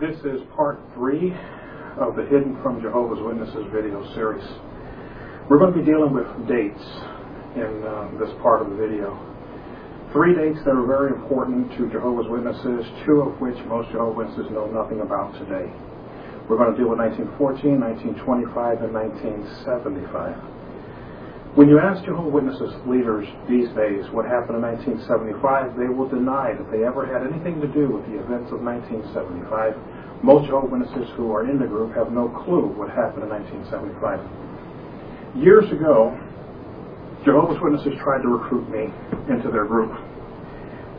This is part three of the Hidden from Jehovah's Witnesses video series. We're going to be dealing with dates in uh, this part of the video. Three dates that are very important to Jehovah's Witnesses, two of which most Jehovah's Witnesses know nothing about today. We're going to deal with 1914, 1925, and 1975. When you ask Jehovah's Witnesses leaders these days what happened in 1975, they will deny that they ever had anything to do with the events of 1975. Most Jehovah's Witnesses who are in the group have no clue what happened in 1975. Years ago, Jehovah's Witnesses tried to recruit me into their group.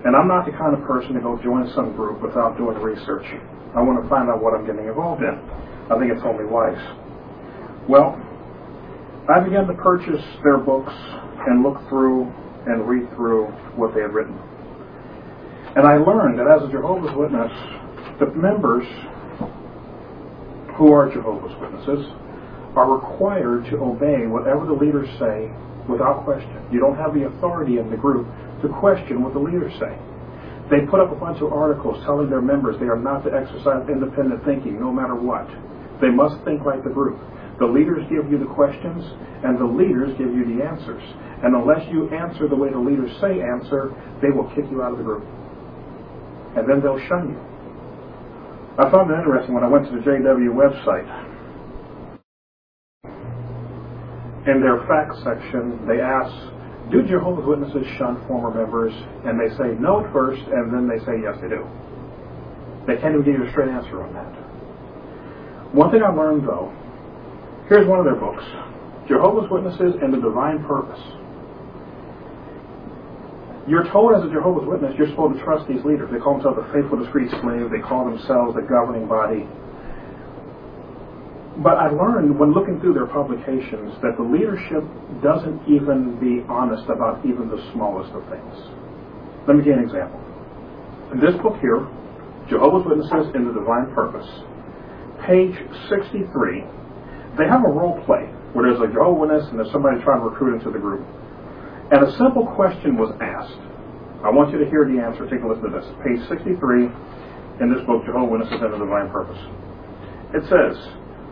And I'm not the kind of person to go join some group without doing research. I want to find out what I'm getting involved in. I think it's only wise. Well, I began to purchase their books and look through and read through what they had written. And I learned that as a Jehovah's Witness, the members who are Jehovah's Witnesses are required to obey whatever the leaders say without question. You don't have the authority in the group to question what the leaders say. They put up a bunch of articles telling their members they are not to exercise independent thinking no matter what. They must think like the group. The leaders give you the questions, and the leaders give you the answers. And unless you answer the way the leaders say answer, they will kick you out of the group. And then they'll shun you. I found it interesting when I went to the JW website. In their facts section, they ask, do Jehovah's Witnesses shun former members? And they say no at first, and then they say yes, they do. They can't even give you a straight answer on that. One thing I learned, though, here's one of their books Jehovah's Witnesses and the Divine Purpose. You're told as a Jehovah's Witness you're supposed to trust these leaders. They call themselves the faithful, discreet slave. They call themselves the governing body. But I learned when looking through their publications that the leadership doesn't even be honest about even the smallest of things. Let me give you an example. In this book here, Jehovah's Witnesses and the Divine Purpose, page 63, they have a role play where there's a Jehovah's oh, Witness and there's somebody trying to recruit into the group. And a simple question was asked. I want you to hear the answer. Take a listen to this. Page 63 in this book, Jehovah's Witnesses and the Divine Purpose. It says,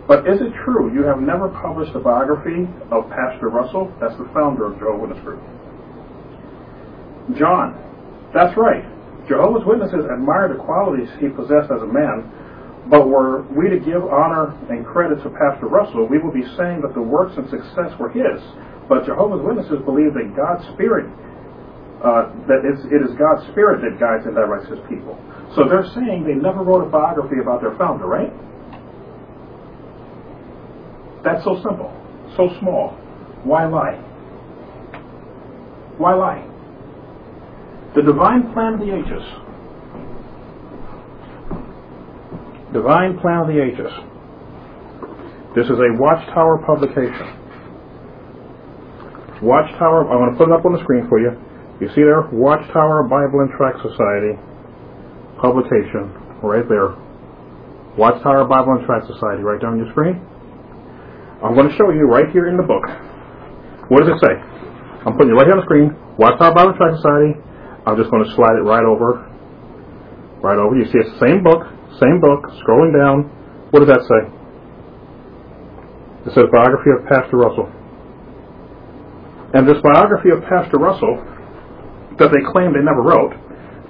but is it true you have never published a biography of Pastor Russell? That's the founder of Jehovah's Witness Group. John, that's right. Jehovah's Witnesses admire the qualities he possessed as a man, but were we to give honor and credit to Pastor Russell, we would be saying that the works and success were his. But Jehovah's Witnesses believe that God's Spirit, uh, that it is God's Spirit that guides and directs his people. So they're saying they never wrote a biography about their founder, right? That's so simple, so small. Why lie? Why lie? The divine plan of the ages. Divine plan of the ages. This is a Watchtower publication. Watchtower, I'm going to put it up on the screen for you. You see there? Watchtower Bible and Tract Society publication, right there. Watchtower Bible and Tract Society, right down your screen. I'm going to show you right here in the book. What does it say? I'm putting it right here on the screen. Watchtower Bible and Tract Society. I'm just going to slide it right over. Right over. You see it's the same book, same book, scrolling down. What does that say? It says biography of Pastor Russell. And this biography of Pastor Russell that they claim they never wrote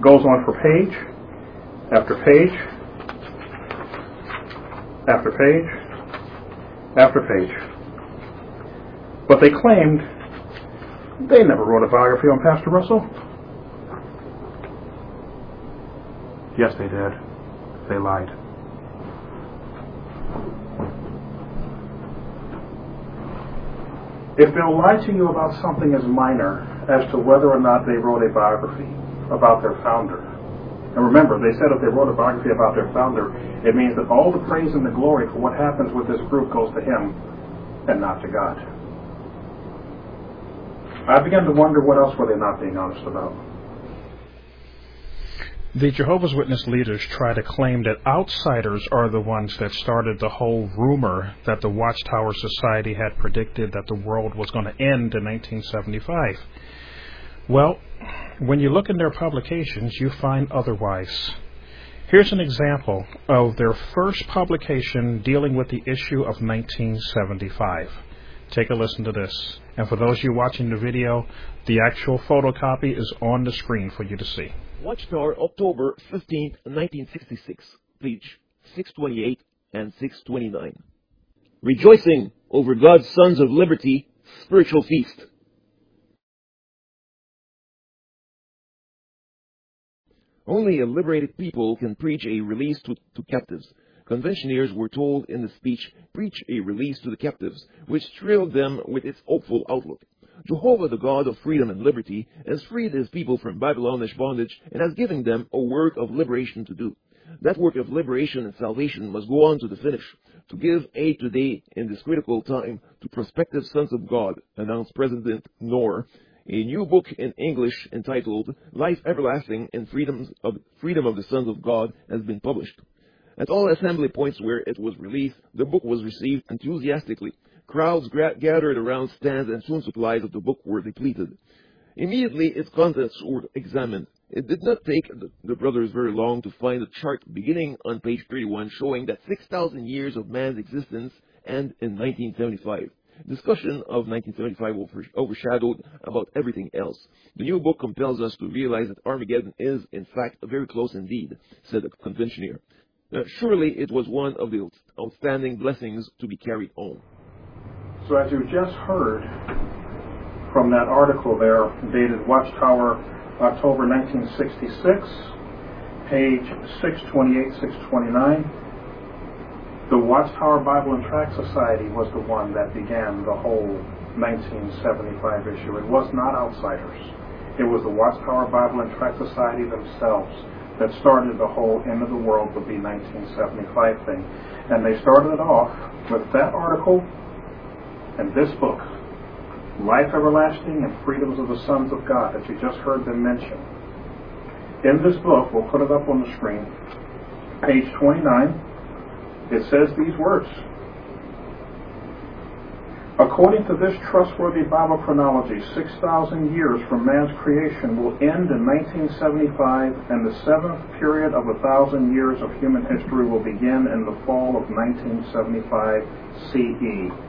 goes on for page after page after page after page. But they claimed they never wrote a biography on Pastor Russell. Yes, they did. They lied. If they'll lie to you about something as minor as to whether or not they wrote a biography about their founder, and remember, they said if they wrote a biography about their founder, it means that all the praise and the glory for what happens with this group goes to him and not to God. I began to wonder what else were they not being honest about. The Jehovah's Witness leaders try to claim that outsiders are the ones that started the whole rumor that the Watchtower Society had predicted that the world was going to end in 1975. Well, when you look in their publications, you find otherwise. Here's an example of their first publication dealing with the issue of 1975. Take a listen to this. And for those of you watching the video, the actual photocopy is on the screen for you to see. Watchtower, October 15, 1966, page 628 and 629. Rejoicing over God's Sons of Liberty, Spiritual Feast. Only a liberated people can preach a release to, to captives. Conventioneers were told in the speech, preach a release to the captives, which thrilled them with its hopeful outlook. Jehovah, the God of freedom and liberty, has freed his people from Babylonish bondage and has given them a work of liberation to do. That work of liberation and salvation must go on to the finish. To give aid today in this critical time to prospective sons of God, announced President Knorr, a new book in English entitled Life Everlasting and Freedoms of, Freedom of the Sons of God has been published. At all assembly points where it was released, the book was received enthusiastically. Crowds gathered around stands and soon supplies of the book were depleted. Immediately its contents were examined. It did not take the, the brothers very long to find a chart beginning on page 31 showing that 6,000 years of man's existence end in 1975. Discussion of 1975 overshadowed about everything else. The new book compels us to realize that Armageddon is, in fact, very close indeed, said the conventioner. Uh, surely it was one of the outstanding blessings to be carried on. So, as you just heard from that article there, dated Watchtower, October 1966, page 628, 629, the Watchtower Bible and Tract Society was the one that began the whole 1975 issue. It was not outsiders. It was the Watchtower Bible and Tract Society themselves that started the whole end of the world would be 1975 thing. And they started it off with that article and this book, Life Everlasting and Freedoms of the Sons of God, that you just heard them mention. In this book, we'll put it up on the screen, page 29, it says these words. According to this trustworthy Bible chronology, 6,000 years from man's creation will end in 1975, and the seventh period of a thousand years of human history will begin in the fall of 1975 CE.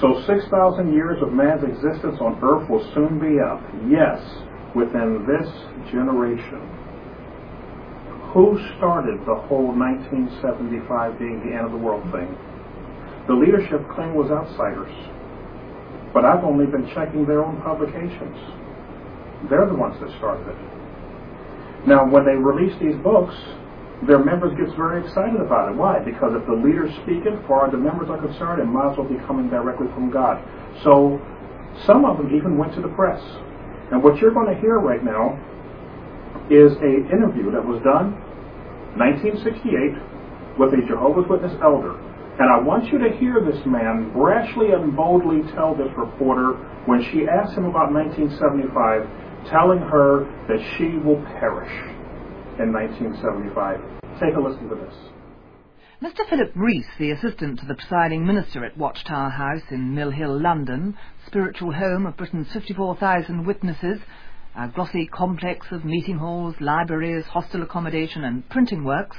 So 6,000 years of man's existence on earth will soon be up. Yes, within this generation. Who started the whole 1975 being the end of the world thing? The leadership claim was outsiders. But I've only been checking their own publications. They're the ones that started it. Now, when they release these books, their members gets very excited about it. Why? Because if the leaders speak it, far as the members are concerned, it might as well be coming directly from God. So some of them even went to the press. And what you're going to hear right now is a interview that was done 1968 with a Jehovah's Witness elder. And I want you to hear this man brashly and boldly tell this reporter when she asked him about 1975, telling her that she will perish in 1975. Take a listen to this. Mr. Philip Rees, the assistant to the presiding minister at Watchtower House in Mill Hill, London, spiritual home of Britain's 54,000 witnesses, a glossy complex of meeting halls, libraries, hostel accommodation and printing works,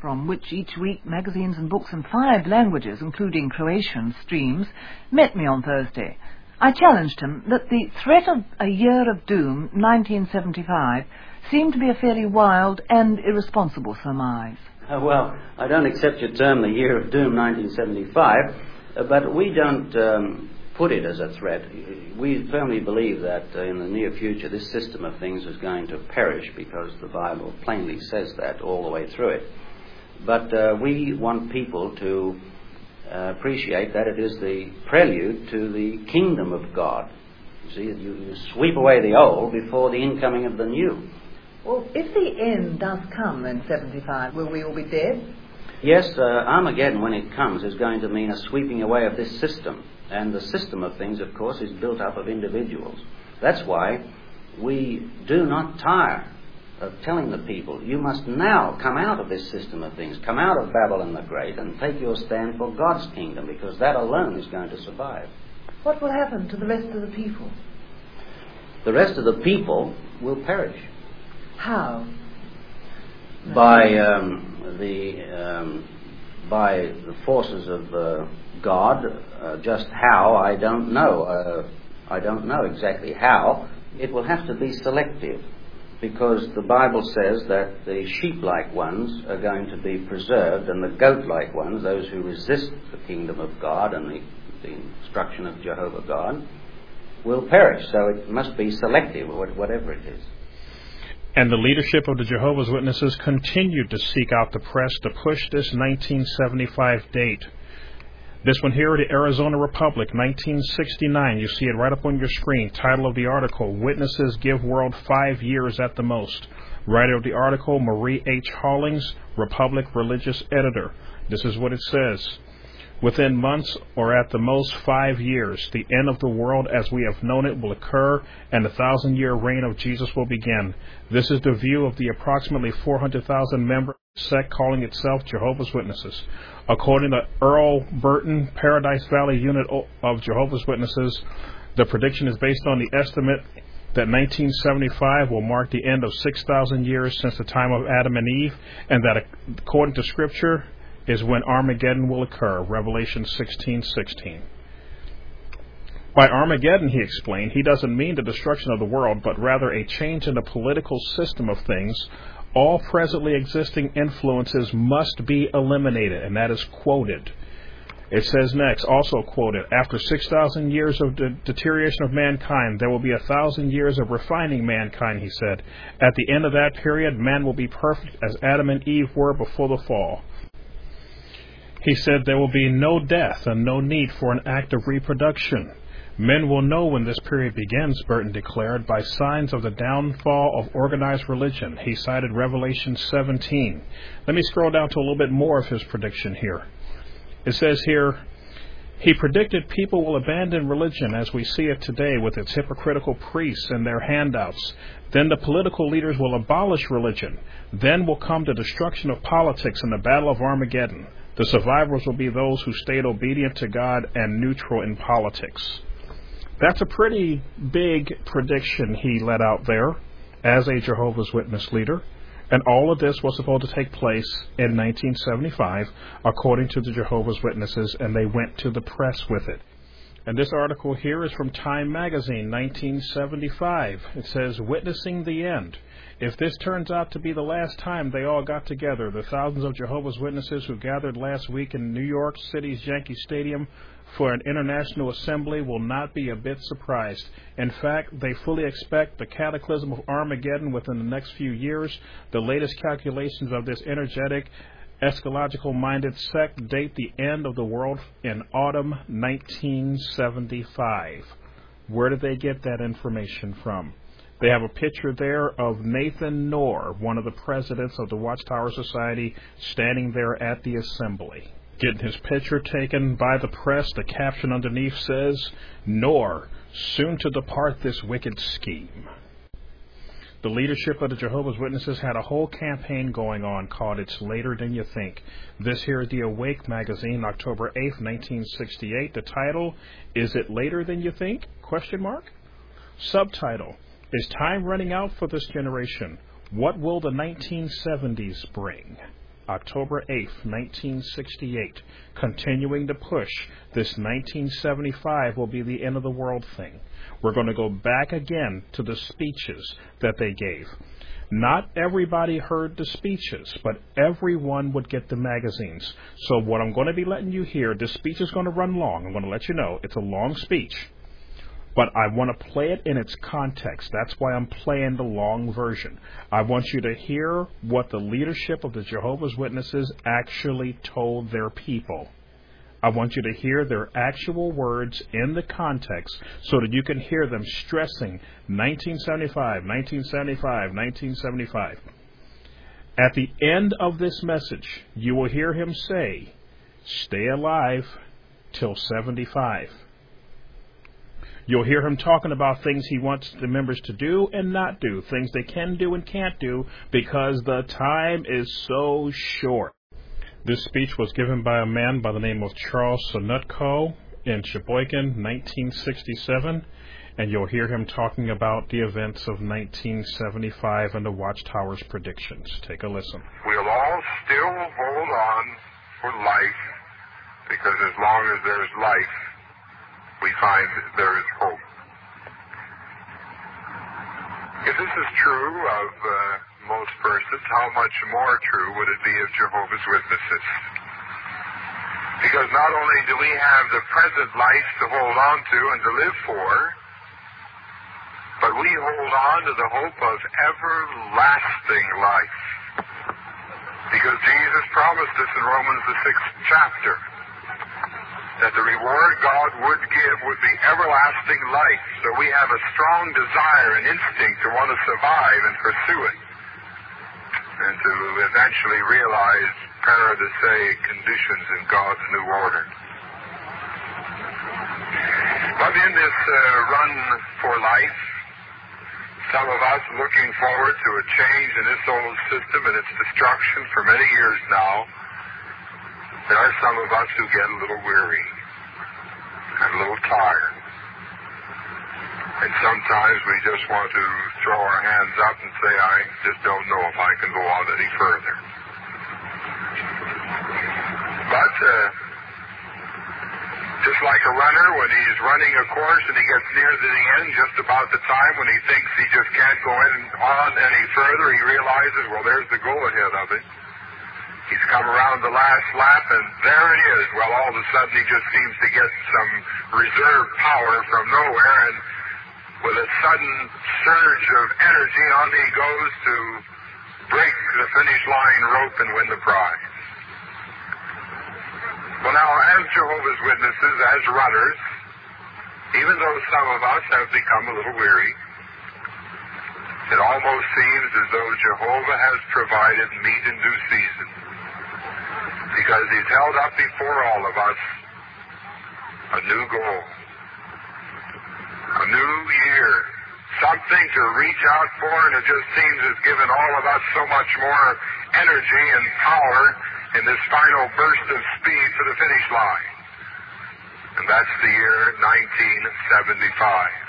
from which each week magazines and books in five languages, including Croatian, streams, met me on Thursday. I challenged him that the threat of a year of doom, 1975, seemed to be a fairly wild and irresponsible surmise. Uh, well, I don't accept your term, the year of doom, 1975, uh, but we don't um, put it as a threat. We firmly believe that uh, in the near future this system of things is going to perish because the Bible plainly says that all the way through it. But uh, we want people to uh, appreciate that it is the prelude to the kingdom of God. You see, you, you sweep away the old before the incoming of the new. Well, if the end does come in 75, will we all be dead? Yes, uh, Armageddon, when it comes, is going to mean a sweeping away of this system. And the system of things, of course, is built up of individuals. That's why we do not tire of telling the people, you must now come out of this system of things, come out of Babylon the Great, and take your stand for God's kingdom, because that alone is going to survive. What will happen to the rest of the people? The rest of the people will perish How? by um, the um, by the forces of uh, God. Uh, just how I don't know. Uh, I don't know exactly how. It will have to be selective because the Bible says that the sheep-like ones are going to be preserved, and the goat-like ones, those who resist the kingdom of God and the, the instruction of Jehovah God, will perish. So it must be selective, whatever it is. And the leadership of the Jehovah's Witnesses continued to seek out the press to push this 1975 date. This one here, the Arizona Republic, 1969. You see it right up on your screen. Title of the article Witnesses Give World Five Years at the Most. Writer of the article, Marie H. Hollings, Republic Religious Editor. This is what it says. Within months, or at the most five years, the end of the world as we have known it will occur, and the thousand year reign of Jesus will begin. This is the view of the approximately 400,000 member sect calling itself Jehovah's Witnesses. According to Earl Burton, Paradise Valley Unit of Jehovah's Witnesses, the prediction is based on the estimate that 1975 will mark the end of 6,000 years since the time of Adam and Eve, and that according to Scripture, is when Armageddon will occur, Revelation 16:16. By Armageddon, he explained, he doesn't mean the destruction of the world, but rather a change in the political system of things. All presently existing influences must be eliminated, and that is quoted. It says next, also quoted, after 6,000 years of de- deterioration of mankind, there will be a thousand years of refining mankind, he said. At the end of that period, man will be perfect as Adam and Eve were before the fall. He said there will be no death and no need for an act of reproduction. Men will know when this period begins, Burton declared, by signs of the downfall of organized religion. He cited Revelation 17. Let me scroll down to a little bit more of his prediction here. It says here, he predicted people will abandon religion as we see it today with its hypocritical priests and their handouts. Then the political leaders will abolish religion. Then will come the destruction of politics and the battle of Armageddon. The survivors will be those who stayed obedient to God and neutral in politics. That's a pretty big prediction he let out there as a Jehovah's Witness leader. And all of this was supposed to take place in 1975, according to the Jehovah's Witnesses, and they went to the press with it. And this article here is from Time Magazine, 1975. It says, Witnessing the End. If this turns out to be the last time they all got together, the thousands of Jehovah's Witnesses who gathered last week in New York City's Yankee Stadium for an international assembly will not be a bit surprised. In fact, they fully expect the cataclysm of Armageddon within the next few years. The latest calculations of this energetic, eschatological minded sect date the end of the world in autumn 1975. Where did they get that information from? They have a picture there of Nathan Knorr, one of the presidents of the Watchtower Society, standing there at the assembly. Getting his picture taken by the press, the caption underneath says, Knorr, soon to depart this wicked scheme. The leadership of the Jehovah's Witnesses had a whole campaign going on called It's Later Than You Think. This here is the Awake magazine, October 8th, 1968. The title, Is It Later Than You Think? Question mark. Subtitle, is time running out for this generation? What will the 1970s bring? October 8, 1968. Continuing to push, this 1975 will be the end of the world thing. We're going to go back again to the speeches that they gave. Not everybody heard the speeches, but everyone would get the magazines. So, what I'm going to be letting you hear, this speech is going to run long. I'm going to let you know it's a long speech but I want to play it in its context. That's why I'm playing the long version. I want you to hear what the leadership of the Jehovah's Witnesses actually told their people. I want you to hear their actual words in the context so that you can hear them stressing 1975, 1975, 1975. At the end of this message, you will hear him say, Stay alive till 75. You'll hear him talking about things he wants the members to do and not do, things they can do and can't do because the time is so short. This speech was given by a man by the name of Charles Sinutko in Sheboygan, 1967, and you'll hear him talking about the events of 1975 and the Watchtower's predictions. Take a listen. We'll all still hold on for life because as long as there's life, we find there is hope. If this is true of uh, most persons, how much more true would it be of Jehovah's Witnesses? Because not only do we have the present life to hold on to and to live for, but we hold on to the hope of everlasting life. Because Jesus promised us in Romans the sixth chapter that the reward God would give would be everlasting life. So we have a strong desire and instinct to want to survive and pursue it. And to eventually realize paradisaic conditions in God's new order. But in this uh, run for life, some of us looking forward to a change in this old system and its destruction for many years now, there are some of us who get a little weary and a little tired. And sometimes we just want to throw our hands up and say, I just don't know if I can go on any further. But uh, just like a runner, when he's running a course and he gets near to the end, just about the time when he thinks he just can't go in on any further, he realizes, well, there's the goal ahead of him. He's come around the last lap, and there it is. Well, all of a sudden, he just seems to get some reserve power from nowhere, and with a sudden surge of energy, on he goes to break the finish line rope and win the prize. Well, now, as Jehovah's Witnesses, as runners, even though some of us have become a little weary, it almost seems as though Jehovah has provided meat in due season. Because he's held up before all of us a new goal, a new year, something to reach out for, and it just seems it's given all of us so much more energy and power in this final burst of speed for the finish line. And that's the year 1975.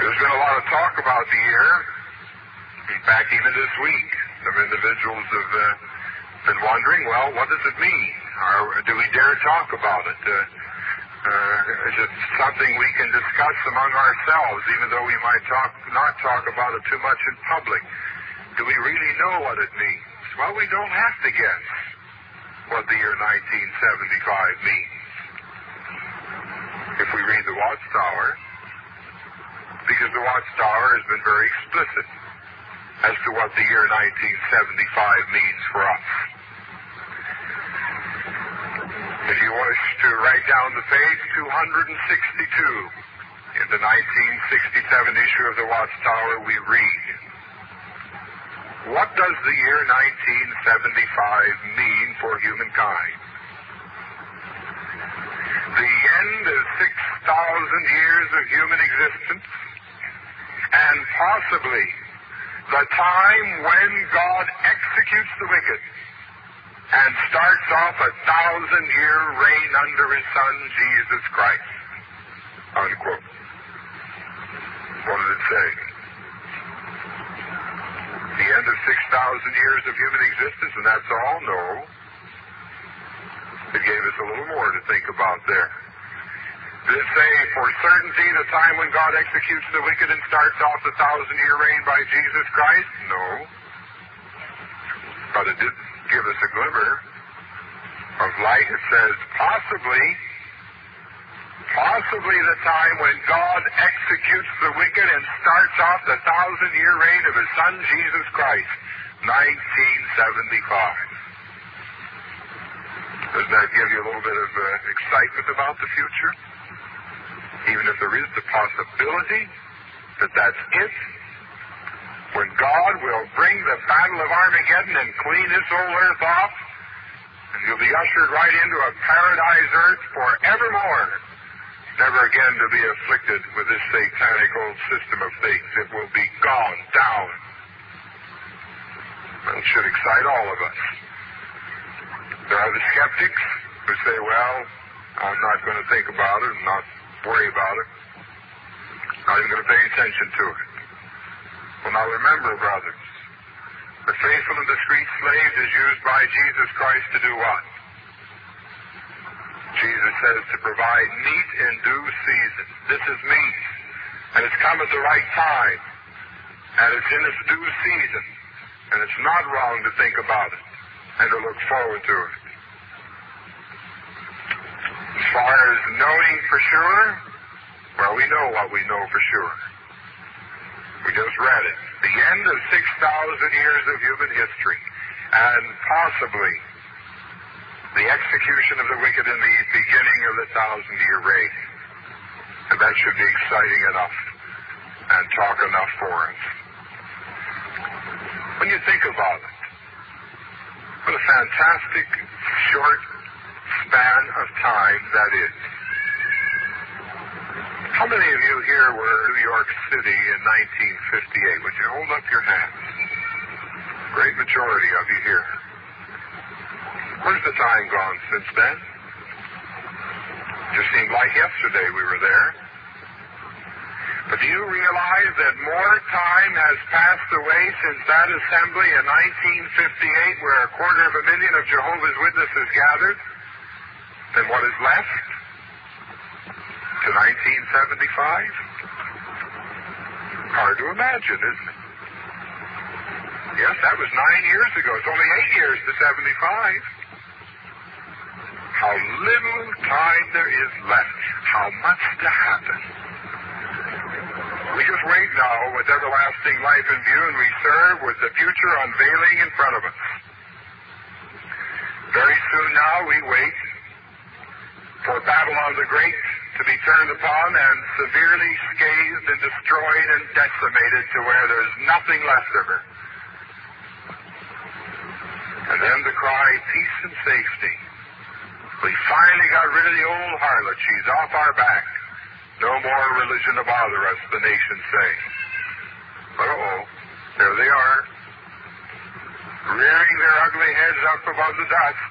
There's been a lot of talk about the year. In fact, even this week, some individuals have uh, been wondering, well, what does it mean? Do we dare talk about it? Uh, uh, it something we can discuss among ourselves, even though we might talk, not talk about it too much in public? Do we really know what it means? Well, we don't have to guess what the year 1975 means. If we read the Watchtower, because the Watchtower has been very explicit as to what the year 1975 means for us. If you wish to write down the page 262, in the 1967 issue of the Watchtower, we read, What does the year 1975 mean for humankind? The end of 6,000 years of human existence, and possibly the time when God executes the wicked and starts off a thousand year reign under his son Jesus Christ. Unquote. What does it say? The end of 6,000 years of human existence, and that's all? No. It gave us a little more to think about there. Did it say for certainty the time when God executes the wicked and starts off the thousand year reign by Jesus Christ? No. But it did give us a glimmer of light. It says possibly, possibly the time when God executes the wicked and starts off the thousand year reign of his son Jesus Christ. 1975. Doesn't that give you a little bit of uh, excitement about the future? even if there is the possibility that that's it, when God will bring the battle of Armageddon and clean this whole earth off, and You'll be ushered right into a paradise earth forevermore. Never again to be afflicted with this satanic old system of things. It will be gone down. It should excite all of us. There are the skeptics who say, well, I'm not going to think about it and not worry about it. Not even going to pay attention to it. Well, now remember, brothers, the faithful and discreet slave is used by Jesus Christ to do what? Jesus says to provide meat in due season. This is meat, and it's come at the right time, and it's in its due season, and it's not wrong to think about it and to look forward to it. As far as knowing for sure, well, we know what we know for sure. We just read it. The end of 6,000 years of human history, and possibly the execution of the wicked in the beginning of the thousand year reign. And that should be exciting enough and talk enough for us. When you think about it, what a fantastic short span of time that is. How many of you here were in New York City in 1958? Would you hold up your hands? Great majority of you here. Where's the time gone since then? Just seemed like yesterday we were there. But do you realize that more time has passed away since that assembly in 1958 where a quarter of a million of Jehovah's Witnesses gathered than what is left to 1975? Hard to imagine, isn't it? Yes, that was nine years ago. It's only eight years to 75 how little time there is left, how much to happen. We just wait now with everlasting life in view, and we serve with the future unveiling in front of us. Very soon now we wait for Babylon the Great to be turned upon and severely scathed and destroyed and decimated to where there's nothing left of her. And then the cry, peace and safety. We finally got rid of the old harlot. She's off our back. No more religion to bother us, the nations say. But oh, there they are, rearing their ugly heads up above the dust.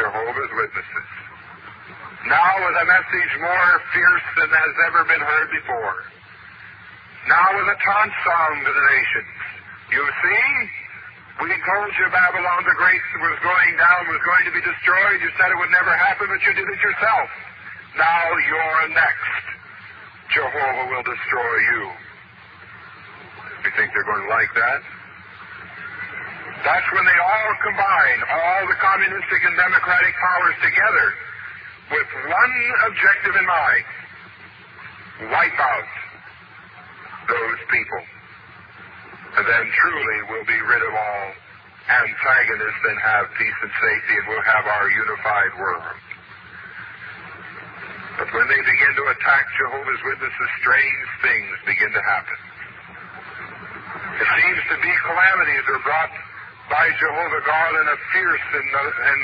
Jehovah's Witnesses. Now with a message more fierce than has ever been heard before. Now with a taunt song to the nations. You see, we told you Babylon the Great was going down, was going to be destroyed. You said it would never happen, but you did it yourself. Now you're next. Jehovah will destroy you. You think they're going to like that? That's when they all combine, all the communistic and democratic powers together, with one objective in mind wipe out those people and then truly we'll be rid of all antagonists and have peace and safety, and we'll have our unified world. But when they begin to attack Jehovah's Witnesses, strange things begin to happen. It seems to be calamities are brought by Jehovah God in a fierce and, and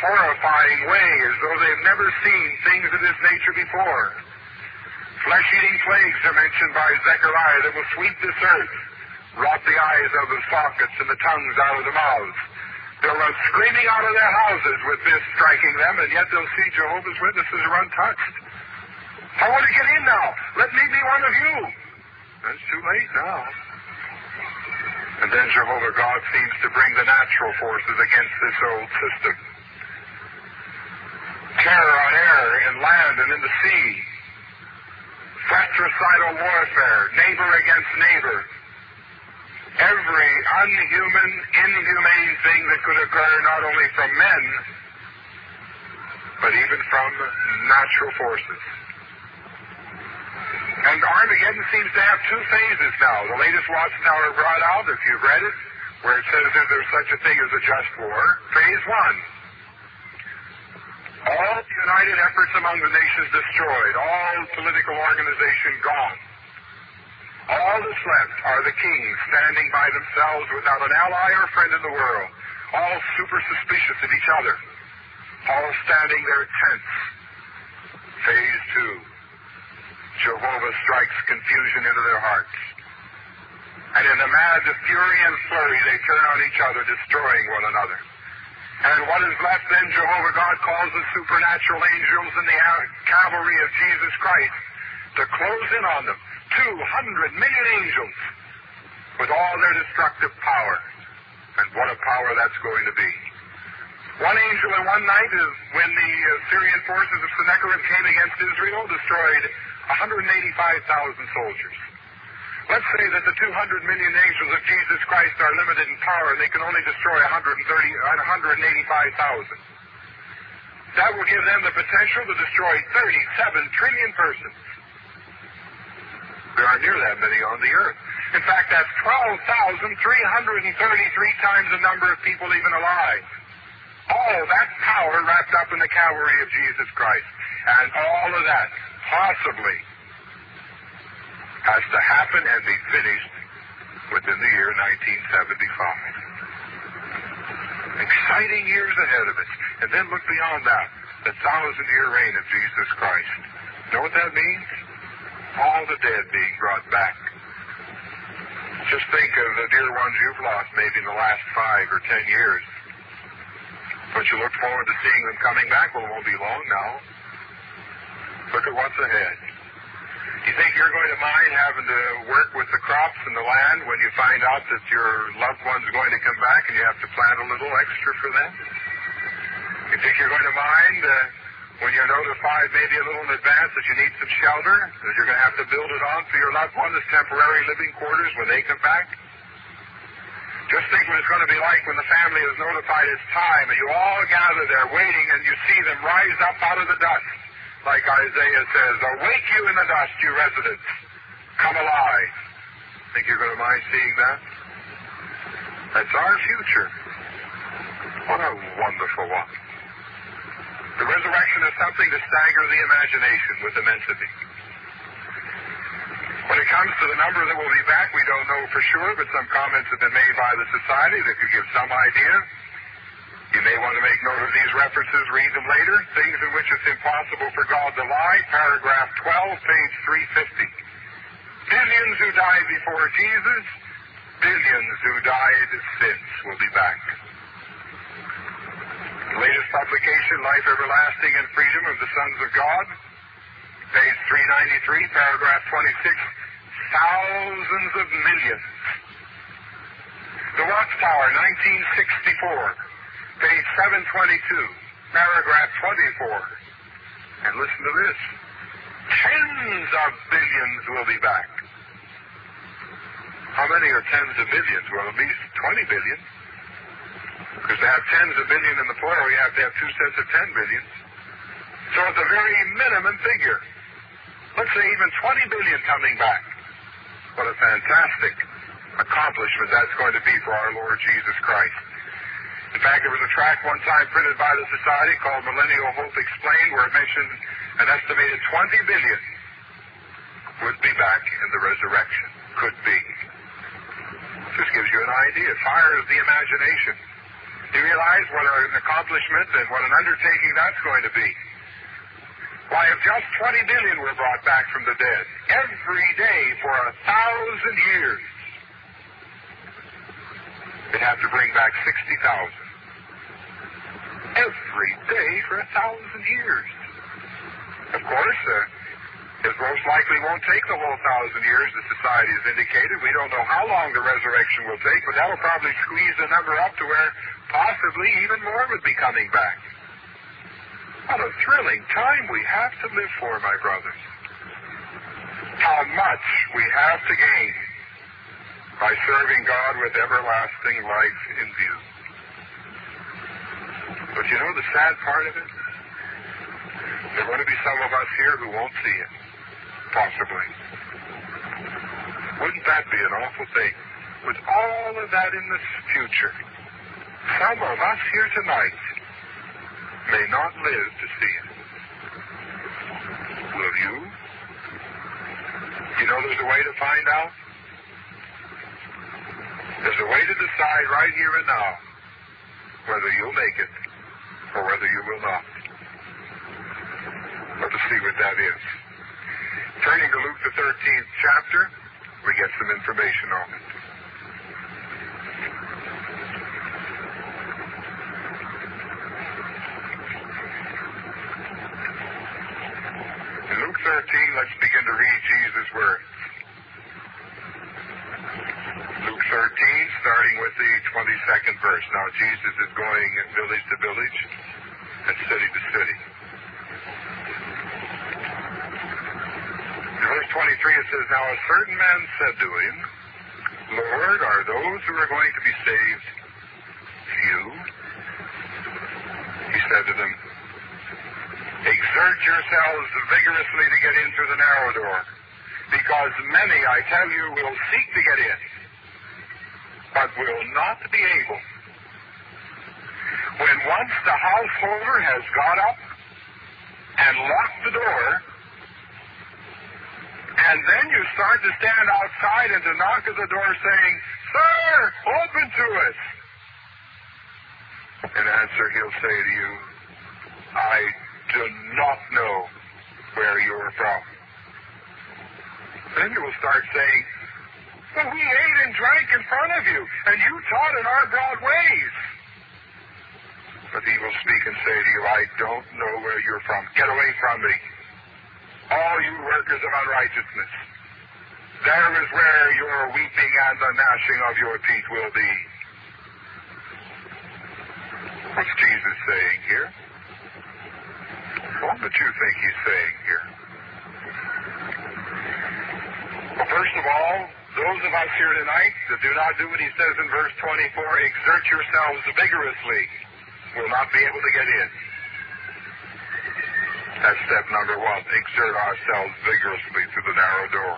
horrifying way, as though they've never seen things of this nature before. Flesh-eating plagues are mentioned by Zechariah that will sweep this earth rot the eyes out of the sockets and the tongues out of the mouths. They'll run screaming out of their houses with this striking them, and yet they'll see Jehovah's Witnesses are untouched. I want to get in now. Let me be one of you. It's too late now. And then Jehovah God seems to bring the natural forces against this old system. Terror on air, in land, and in the sea. Fratricidal warfare, neighbor against neighbor every unhuman, inhumane thing that could occur not only from men, but even from natural forces. And Armageddon seems to have two phases now. The latest Watchtower brought out, if you've read it, where it says that there's such a thing as a just war. Phase one. All the united efforts among the nations destroyed. All political organization gone. All that's left are the kings standing by themselves without an ally or friend in the world. all super suspicious of each other, all standing their tents. Phase two. Jehovah strikes confusion into their hearts. And in the mad fury and flurry, they turn on each other, destroying one another. And what is left then, Jehovah God calls the supernatural angels and the cavalry of Jesus Christ to close in on them. 200 million angels with all their destructive power. And what a power that's going to be. One angel in one night, is when the uh, Syrian forces of Sennacherib came against Israel, destroyed 185,000 soldiers. Let's say that the 200 million angels of Jesus Christ are limited in power and they can only destroy 130, 185,000. That will give them the potential to destroy 37 trillion persons. There aren't near that many on the earth. In fact, that's 12,333 times the number of people even alive. All that power wrapped up in the cavalry of Jesus Christ. And all of that, possibly, has to happen and be finished within the year 1975. Exciting years ahead of us. And then look beyond that, the thousand year reign of Jesus Christ. Know what that means? All the dead being brought back. Just think of the dear ones you've lost maybe in the last five or ten years. But you look forward to seeing them coming back. Well, it won't be long now. Look at what's ahead. You think you're going to mind having to work with the crops and the land when you find out that your loved one's going to come back and you have to plant a little extra for them? You think you're going to mind uh, when you're notified maybe a little in advance that you need some shelter, that you're going to have to build it on for your loved one as temporary living quarters when they come back? Just think what it's going to be like when the family is notified it's time and you all gather there waiting and you see them rise up out of the dust like Isaiah says, Awake you in the dust, you residents. Come alive. Think you're going to mind seeing that? That's our future. What a wonderful one. The resurrection is something to stagger the imagination with immensity. When it comes to the number that will be back, we don't know for sure, but some comments have been made by the Society that could give some idea. You may want to make note of these references, read them later. Things in which it's impossible for God to lie, paragraph 12, page 350. Billions who died before Jesus, billions who died since will be back. The latest publication, Life Everlasting and Freedom of the Sons of God, page 393, paragraph 26, thousands of millions. The Watchtower, 1964 page 722, paragraph 24. And listen to this. Tens of billions will be back. How many are tens of billions? Well, at least 20 billion. Because to have tens of billion in the plural, you have to have two sets of 10 billion. So it's a very minimum figure. Let's say even 20 billion coming back. What a fantastic accomplishment that's going to be for our Lord Jesus Christ. In fact, there was a tract one time printed by the Society called Millennial Hope Explained where it mentioned an estimated 20 billion would be back in the resurrection. Could be. Just gives you an idea. Fires the imagination. Do you realize what an accomplishment and what an undertaking that's going to be? Why, if just 20 billion were brought back from the dead every day for a thousand years, it'd have to bring back 60,000 every day for a thousand years. Of course, uh, it most likely won't take the whole thousand years the society has indicated. We don't know how long the resurrection will take, but that'll probably squeeze the number up to where possibly even more would be coming back. What a thrilling time we have to live for, my brothers. How much we have to gain by serving God with everlasting life in view. But you know the sad part of it? There are going to be some of us here who won't see it. Possibly. Wouldn't that be an awful thing? With all of that in the future, some of us here tonight may not live to see it. Will you? You know there's a way to find out? There's a way to decide right here and now whether you'll make it or whether you will not. Let us see what that is. Turning to Luke the 13th chapter, we get some information on it. In Luke 13, let's begin to read Jesus' words. Luke 13, starting with the 22nd verse. Now, Jesus is going village to village and city to city. In verse 23, it says, Now a certain man said to him, Lord, are those who are going to be saved few? He said to them, Exert yourselves vigorously to get in through the narrow door, because many, I tell you, will seek to get in, but will not be able. When once the householder has got up and locked the door, and then you start to stand outside and to knock at the door saying, Sir, open to us. In answer, he'll say to you, I do not know where you're from. Then you will start saying, Well, we ate and drank in front of you, and you taught in our broad ways. But he will speak and say to you, I don't know where you're from. Get away from me. All you workers of unrighteousness. There is where your weeping and the gnashing of your teeth will be. What's Jesus saying here? What would you think he's saying here? Well, first of all, those of us here tonight that do not do what he says in verse 24, exert yourselves vigorously, will not be able to get in. That's step number one. Exert ourselves vigorously through the narrow door.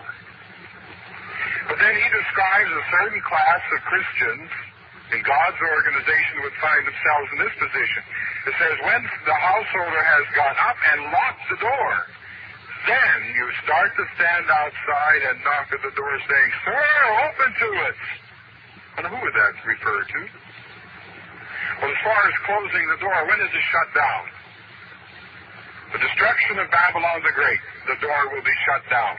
But then he describes a certain class of Christians in God's organization would find themselves in this position. It says, when the householder has got up and locked the door, then you start to stand outside and knock at the door saying, Sir, open to us. And who would that refer to? Well, as far as closing the door, when is it shut down? The destruction of Babylon the Great, the door will be shut down.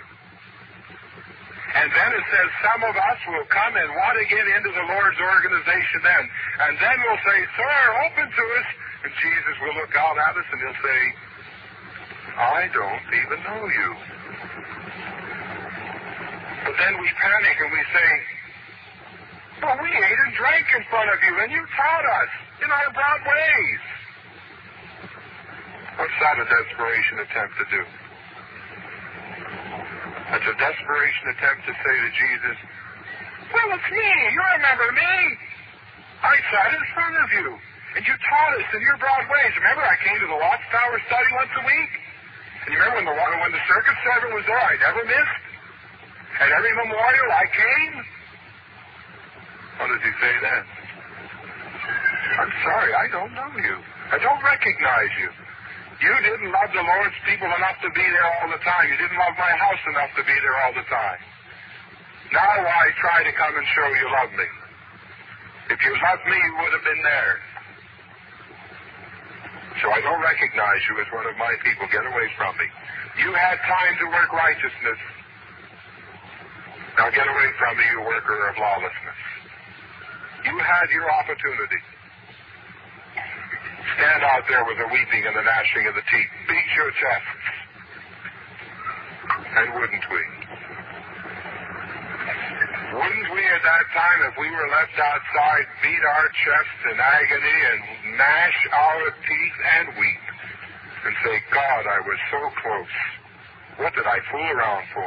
And then it says some of us will come and want to get into the Lord's organization then. And then we'll say, Sir, open to us. And Jesus will look out at us and he'll say, I don't even know you. But then we panic and we say, Well, we ate and drank in front of you and you taught us in our broad ways. What's that a desperation attempt to do? It's a desperation attempt to say to Jesus, Well, it's me. You remember me. I sat in front of you, and you taught us in your broad ways. Remember, I came to the Watchtower study once a week? And you remember when the, when the circuit servant was there, I never missed? At every memorial, I came? What did he say then? I'm sorry, I don't know you. I don't recognize you. You didn't love the Lord's people enough to be there all the time. You didn't love my house enough to be there all the time. Now I try to come and show you love me. If you loved me, you would have been there. So I don't recognize you as one of my people. Get away from me. You had time to work righteousness. Now get away from me, you worker of lawlessness. You had your opportunity. Stand out there with the weeping and the gnashing of the teeth. Beat your chests. And wouldn't we? Wouldn't we at that time, if we were left outside, beat our chests in agony and gnash our teeth and weep and say, God, I was so close. What did I fool around for?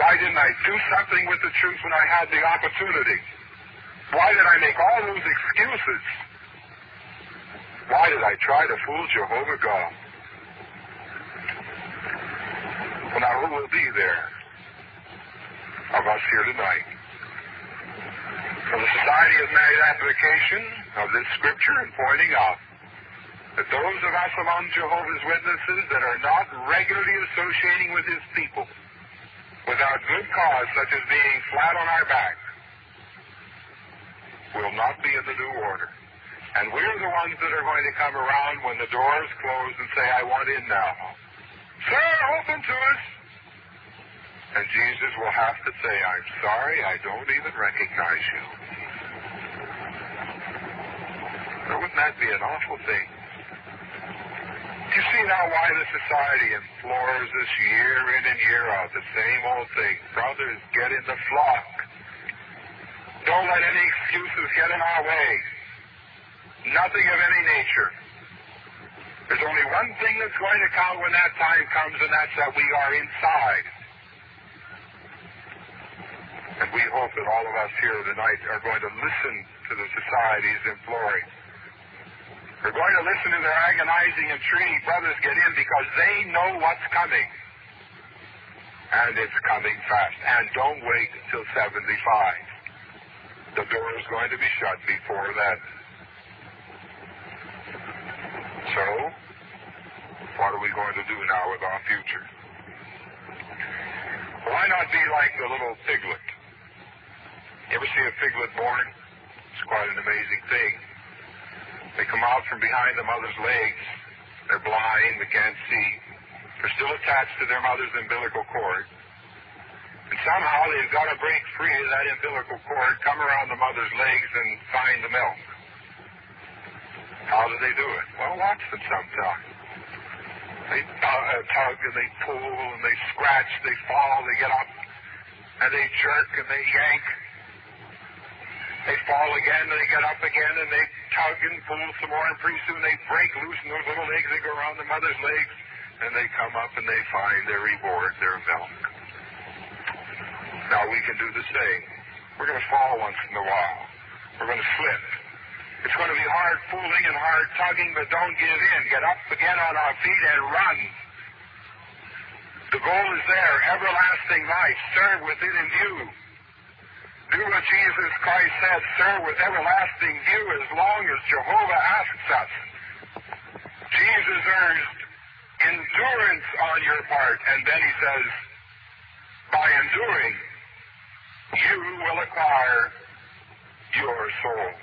Why didn't I do something with the truth when I had the opportunity? Why did I make all those excuses? Why did I try to fool Jehovah God? Well, now who will be there of us here tonight? Well, the Society has made application of this scripture in pointing out that those of us among Jehovah's Witnesses that are not regularly associating with his people without good cause, such as being flat on our back, will not be in the new order. And we're the ones that are going to come around when the doors close and say, I want in now. Sir, open to us. And Jesus will have to say, I'm sorry, I don't even recognize you. Now, wouldn't that be an awful thing? You see now why the society implores us year in and year out? The same old thing. Brothers, get in the flock. Don't let any excuses get in our way. Nothing of any nature. There's only one thing that's going to count when that time comes, and that's that we are inside. And we hope that all of us here tonight are going to listen to the society's imploring. We're going to listen to their agonizing entreaty, brothers, get in, because they know what's coming. And it's coming fast. And don't wait till 75. The door is going to be shut before then. So, what are we going to do now with our future? Why not be like the little piglet? You ever see a piglet born? It's quite an amazing thing. They come out from behind the mother's legs. They're blind, they can't see. They're still attached to their mother's umbilical cord. And somehow they've got to break free of that umbilical cord, come around the mother's legs, and find the milk. How do they do it? Well, watch them sometime. They uh, tug and they pull and they scratch, they fall, they get up, and they jerk and they yank. They fall again, and they get up again, and they tug and pull some more, and pretty soon they break loose, and those little legs, they go around the mother's legs, and they come up and they find their reward, their milk. Now we can do the same. We're going to fall once in a while. We're going to slip. It's going to be hard pulling and hard tugging, but don't give in. Get up again on our feet and run. The goal is there. Everlasting life. Serve with it in view. Do what Jesus Christ said, sir, with everlasting view as long as Jehovah asks us. Jesus urged endurance on your part, and then he says, by enduring, you will acquire your souls.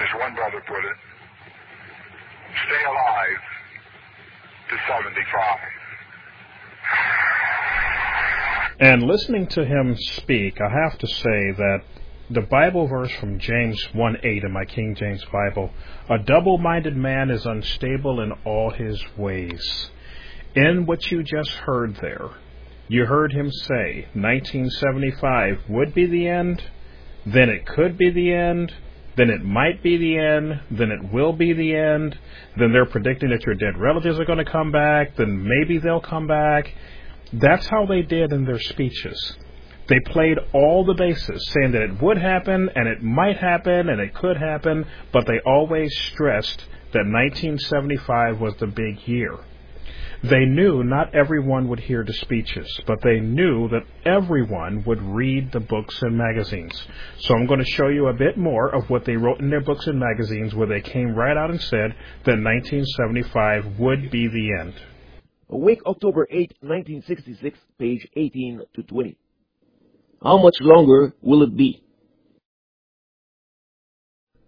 As one brother put it, stay alive to 75. And listening to him speak, I have to say that the Bible verse from James 1 8 in my King James Bible a double minded man is unstable in all his ways. In what you just heard there, you heard him say 1975 would be the end, then it could be the end, then it might be the end, then it will be the end, then they're predicting that your dead relatives are going to come back, then maybe they'll come back. That's how they did in their speeches. They played all the bases, saying that it would happen, and it might happen, and it could happen, but they always stressed that 1975 was the big year. They knew not everyone would hear the speeches, but they knew that everyone would read the books and magazines. So I'm going to show you a bit more of what they wrote in their books and magazines where they came right out and said that 1975 would be the end. Awake October 8, 1966, page 18 to 20. How much longer will it be?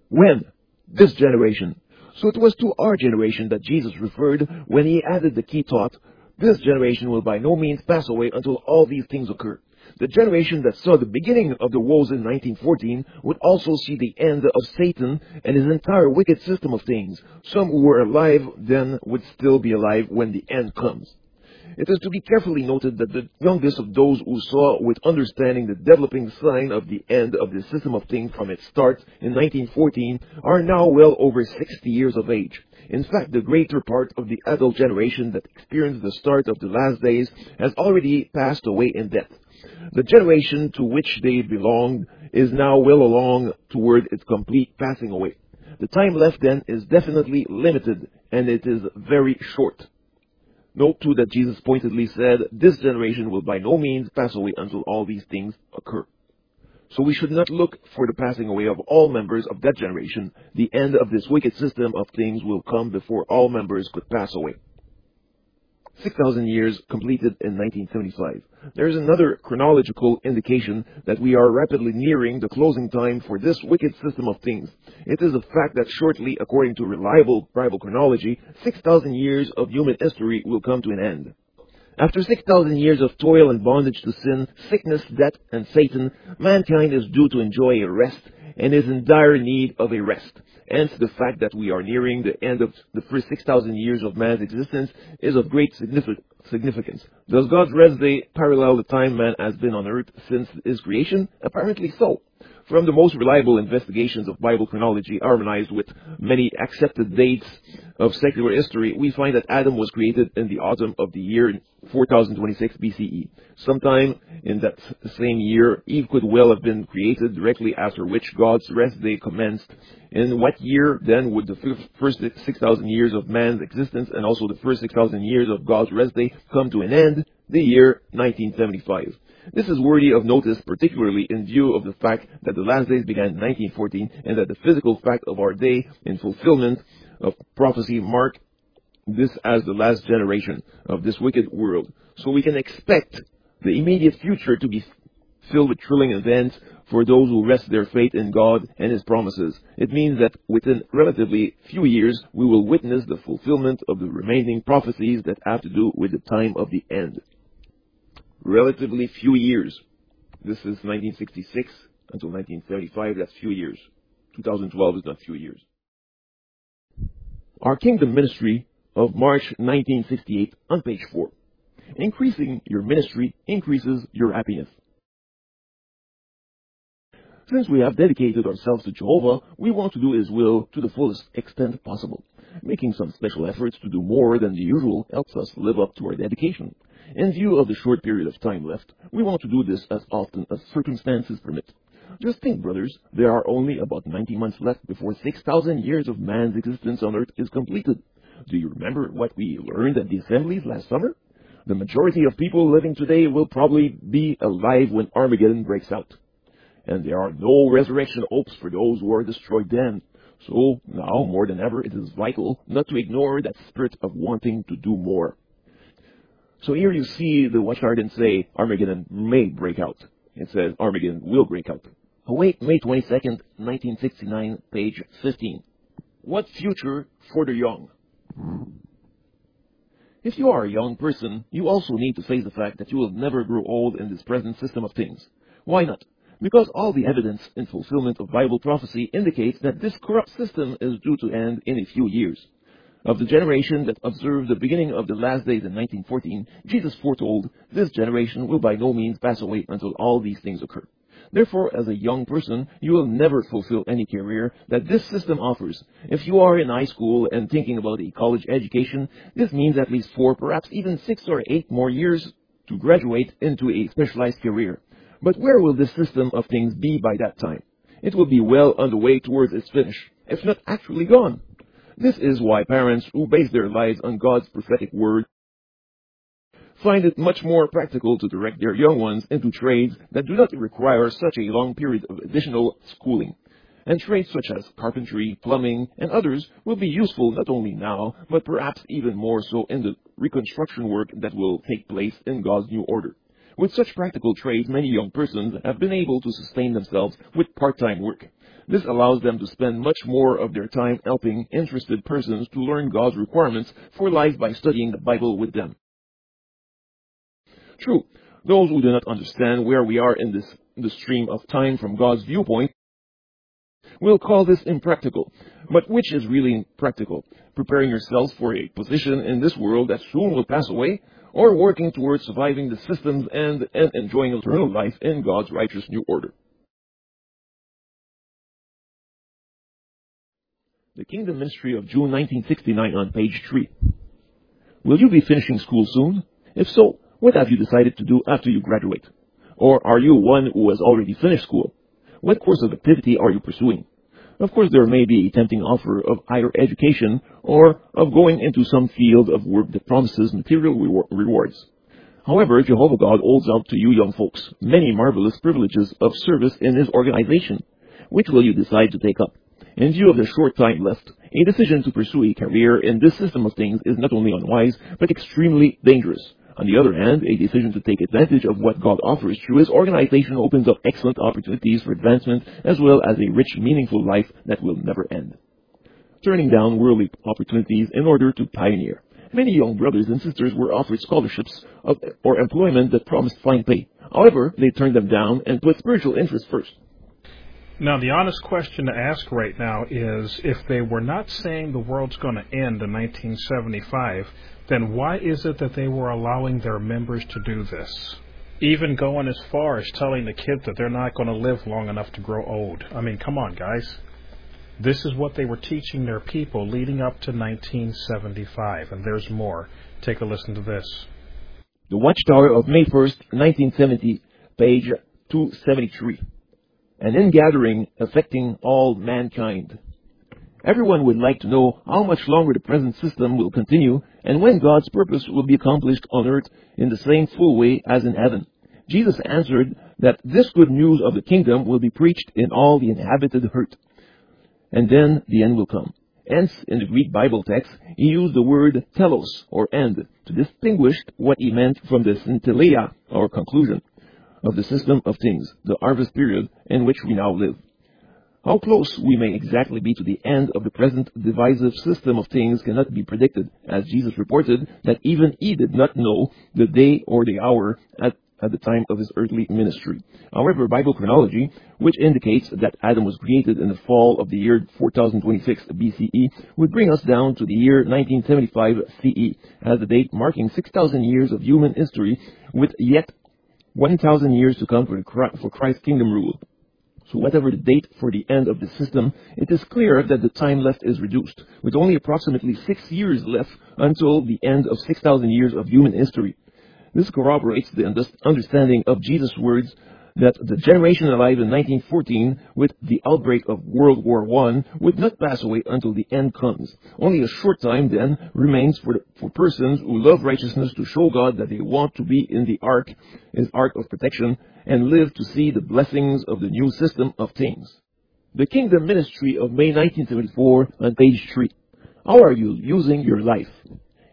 When? This generation. So it was to our generation that Jesus referred when he added the key thought, this generation will by no means pass away until all these things occur. The generation that saw the beginning of the woes in 1914 would also see the end of Satan and his entire wicked system of things. Some who were alive then would still be alive when the end comes. It is to be carefully noted that the youngest of those who saw with understanding the developing sign of the end of the system of things from its start in 1914 are now well over 60 years of age. In fact, the greater part of the adult generation that experienced the start of the last days has already passed away in death. The generation to which they belonged is now well along toward its complete passing away. The time left then is definitely limited, and it is very short. Note too that Jesus pointedly said, This generation will by no means pass away until all these things occur. So we should not look for the passing away of all members of that generation. The end of this wicked system of things will come before all members could pass away. 6,000 years completed in 1975. There is another chronological indication that we are rapidly nearing the closing time for this wicked system of things. It is a fact that shortly, according to reliable Bible chronology, 6,000 years of human history will come to an end. After 6,000 years of toil and bondage to sin, sickness, death, and Satan, mankind is due to enjoy a rest and is in dire need of a rest. Hence, the fact that we are nearing the end of the first 6,000 years of man's existence is of great significance. Does God's rest day parallel the time man has been on earth since his creation? Apparently so. From the most reliable investigations of Bible chronology harmonized with many accepted dates of secular history, we find that Adam was created in the autumn of the year 4026 BCE. Sometime in that same year, Eve could well have been created directly after which God's rest day commenced. In what year then would the first 6,000 years of man's existence and also the first 6,000 years of God's rest day come to an end? The year 1975. This is worthy of notice, particularly in view of the fact that the last days began in 1914 and that the physical fact of our day in fulfillment of prophecy mark this as the last generation of this wicked world. So we can expect the immediate future to be filled with thrilling events for those who rest their faith in God and His promises. It means that within relatively few years, we will witness the fulfillment of the remaining prophecies that have to do with the time of the end relatively few years. This is 1966 until 1935, that's few years. 2012 is not few years. Our Kingdom Ministry of March 1968 on page 4. Increasing your ministry increases your happiness. Since we have dedicated ourselves to Jehovah, we want to do His will to the fullest extent possible. Making some special efforts to do more than the usual helps us live up to our dedication. In view of the short period of time left, we want to do this as often as circumstances permit. Just think, brothers, there are only about 90 months left before 6,000 years of man's existence on earth is completed. Do you remember what we learned at the assemblies last summer? The majority of people living today will probably be alive when Armageddon breaks out. And there are no resurrection hopes for those who are destroyed then. So now, more than ever, it is vital not to ignore that spirit of wanting to do more. So here you see the watch and say Armageddon may break out. It says Armageddon will break out. Oh, Awake May 22nd, 1969, page 15. What future for the young? If you are a young person, you also need to face the fact that you will never grow old in this present system of things. Why not? Because all the evidence in fulfillment of Bible prophecy indicates that this corrupt system is due to end in a few years. Of the generation that observed the beginning of the last days in 1914, Jesus foretold, this generation will by no means pass away until all these things occur. Therefore, as a young person, you will never fulfill any career that this system offers. If you are in high school and thinking about a college education, this means at least four, perhaps even six or eight more years to graduate into a specialized career. But where will this system of things be by that time? It will be well on the way towards its finish, if not actually gone. This is why parents who base their lives on God's prophetic word find it much more practical to direct their young ones into trades that do not require such a long period of additional schooling. And trades such as carpentry, plumbing, and others will be useful not only now, but perhaps even more so in the reconstruction work that will take place in God's new order. With such practical trades, many young persons have been able to sustain themselves with part-time work. This allows them to spend much more of their time helping interested persons to learn God's requirements for life by studying the Bible with them. True, those who do not understand where we are in this the stream of time from God's viewpoint will call this impractical. But which is really practical? Preparing yourselves for a position in this world that soon will pass away, or working towards surviving the systems and, and enjoying eternal life in God's righteous new order? The Kingdom Ministry of June 1969 on page 3. Will you be finishing school soon? If so, what have you decided to do after you graduate? Or are you one who has already finished school? What course of activity are you pursuing? Of course, there may be a tempting offer of higher education or of going into some field of work that promises material rewards. However, Jehovah God holds out to you young folks many marvelous privileges of service in His organization. Which will you decide to take up? In view of the short time left, a decision to pursue a career in this system of things is not only unwise, but extremely dangerous. On the other hand, a decision to take advantage of what God offers through His organization opens up excellent opportunities for advancement as well as a rich, meaningful life that will never end. Turning down worldly opportunities in order to pioneer. Many young brothers and sisters were offered scholarships or employment that promised fine pay. However, they turned them down and put spiritual interests first. Now, the honest question to ask right now is if they were not saying the world's going to end in 1975, then why is it that they were allowing their members to do this? Even going as far as telling the kids that they're not going to live long enough to grow old. I mean, come on, guys. This is what they were teaching their people leading up to 1975, and there's more. Take a listen to this. The Watchtower of May 1st, 1970, page 273 an ingathering affecting all mankind. Everyone would like to know how much longer the present system will continue and when God's purpose will be accomplished on earth in the same full way as in heaven. Jesus answered that this good news of the kingdom will be preached in all the inhabited earth, and then the end will come. Hence, in the Greek Bible text, he used the word telos, or end, to distinguish what he meant from the synteleia, or conclusion of the system of things, the harvest period in which we now live. How close we may exactly be to the end of the present divisive system of things cannot be predicted, as Jesus reported that even he did not know the day or the hour at, at the time of his earthly ministry. However, Bible chronology, which indicates that Adam was created in the fall of the year 4026 BCE, would bring us down to the year 1975 CE, as the date marking 6,000 years of human history, with yet 1,000 years to come for Christ's kingdom rule. So whatever the date for the end of the system, it is clear that the time left is reduced, with only approximately six years left until the end of 6,000 years of human history. This corroborates the understanding of Jesus' words that the generation alive in 1914 with the outbreak of World War I would not pass away until the end comes. Only a short time then remains for, the, for persons who love righteousness to show God that they want to be in the ark, his ark of protection, and live to see the blessings of the new system of things. The Kingdom Ministry of May 1974 on page 3. How are you using your life?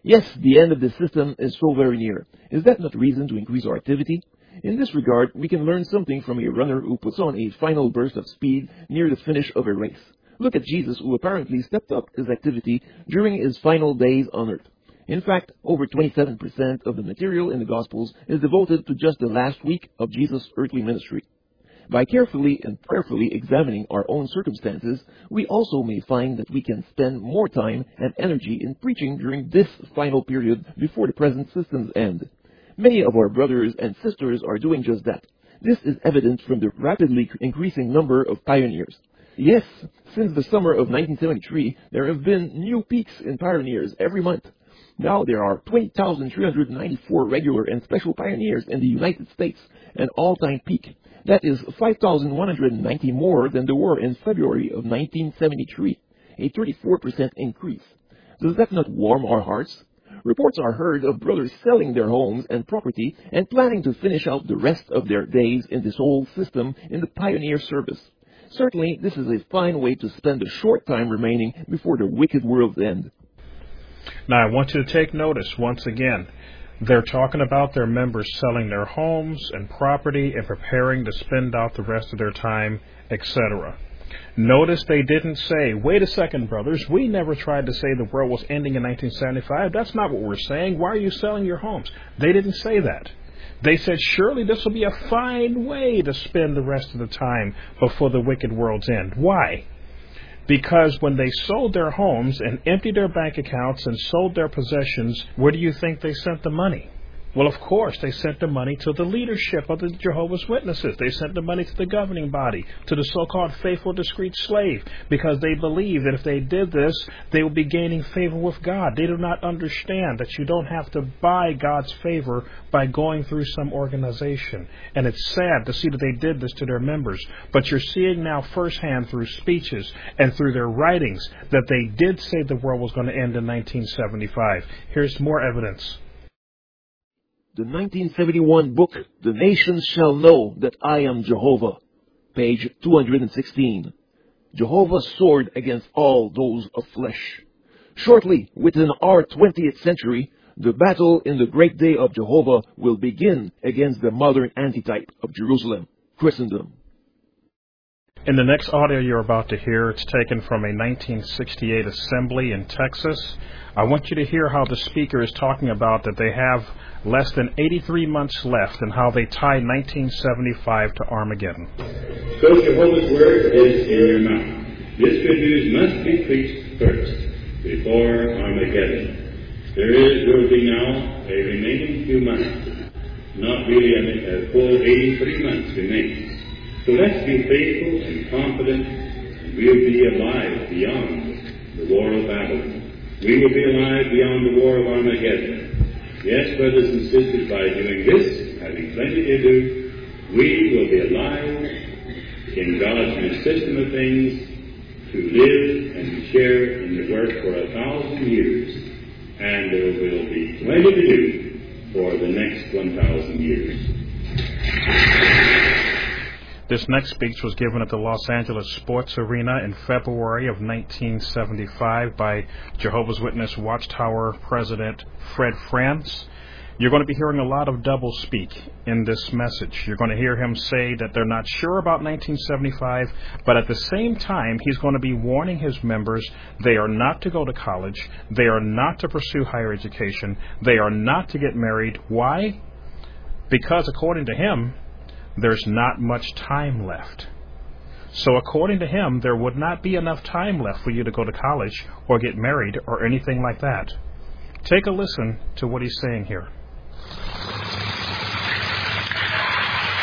Yes, the end of the system is so very near. Is that not reason to increase our activity? In this regard, we can learn something from a runner who puts on a final burst of speed near the finish of a race. Look at Jesus, who apparently stepped up his activity during his final days on earth. In fact, over 27% of the material in the Gospels is devoted to just the last week of Jesus' earthly ministry. By carefully and prayerfully examining our own circumstances, we also may find that we can spend more time and energy in preaching during this final period before the present system's end. Many of our brothers and sisters are doing just that. This is evident from the rapidly increasing number of pioneers. Yes, since the summer of 1973, there have been new peaks in pioneers every month. Now there are 20,394 regular and special pioneers in the United States, an all-time peak. That is 5,190 more than there were in February of 1973, a 34% increase. Does that not warm our hearts? Reports are heard of brothers selling their homes and property and planning to finish out the rest of their days in this old system in the pioneer service. Certainly, this is a fine way to spend the short time remaining before the wicked world's end. Now, I want you to take notice once again. They're talking about their members selling their homes and property and preparing to spend out the rest of their time, etc. Notice they didn't say, wait a second, brothers, we never tried to say the world was ending in 1975. That's not what we're saying. Why are you selling your homes? They didn't say that. They said, surely this will be a fine way to spend the rest of the time before the wicked world's end. Why? Because when they sold their homes and emptied their bank accounts and sold their possessions, where do you think they sent the money? Well, of course, they sent the money to the leadership of the Jehovah's Witnesses. They sent the money to the governing body, to the so called faithful, discreet slave, because they believe that if they did this, they would be gaining favor with God. They do not understand that you don't have to buy God's favor by going through some organization. And it's sad to see that they did this to their members. But you're seeing now firsthand through speeches and through their writings that they did say the world was going to end in 1975. Here's more evidence the 1971 book, The Nations Shall Know That I Am Jehovah, page 216. Jehovah's sword against all those of flesh. Shortly, within our 20th century, the battle in the great day of Jehovah will begin against the modern antitype of Jerusalem, Christendom. In the next audio you're about to hear, it's taken from a 1968 assembly in Texas. I want you to hear how the speaker is talking about that they have less than 83 months left and how they tie 1975 to Armageddon. So Jehovah's word is in your mouth. This good news must be preached first, before Armageddon. There is, will be now, a remaining few months. Not really a, a uh, full 83 months remains. So let's be faithful and confident, and we'll be alive beyond the war of Babylon. We will be alive beyond the war of Armageddon. Yes, brothers and sisters, by doing this, having plenty to do, we will be alive in God's new system of things to live and share in the work for a thousand years. And there will be plenty to do for the next 1,000 years. This next speech was given at the Los Angeles Sports Arena in February of 1975 by Jehovah's Witness Watchtower President Fred Franz. You're going to be hearing a lot of double speak in this message. You're going to hear him say that they're not sure about 1975, but at the same time, he's going to be warning his members they are not to go to college, they are not to pursue higher education, they are not to get married. Why? Because according to him, there's not much time left. So, according to him, there would not be enough time left for you to go to college or get married or anything like that. Take a listen to what he's saying here.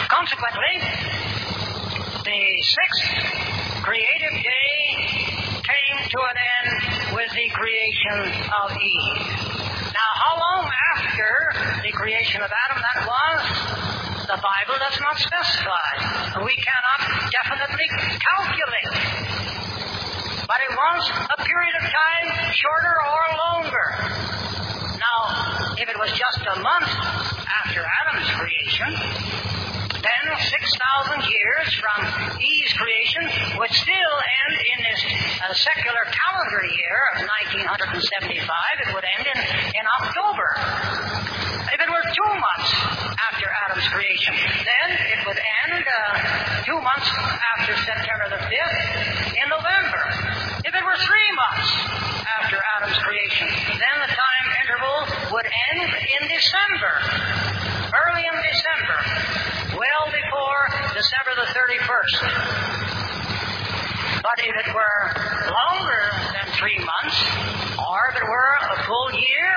Consequently, the sixth creative day came to an end with the creation of Eve. Now, how long after the creation of Adam that was? The Bible does not specify. We cannot definitely calculate. But it was a period of time shorter or longer. Now, if it was just a month after Adam's creation, then 6,000 years from Eve's creation would still end in this uh, secular calendar year of 1975. It would end in, in October. If it were two months after Adam's creation, then it would end uh, two months after September the 5th in November. If it were three months after Adam's creation, then the time interval would end in December, early in December well before December the 31st. But if it were longer than three months, or if it were a full year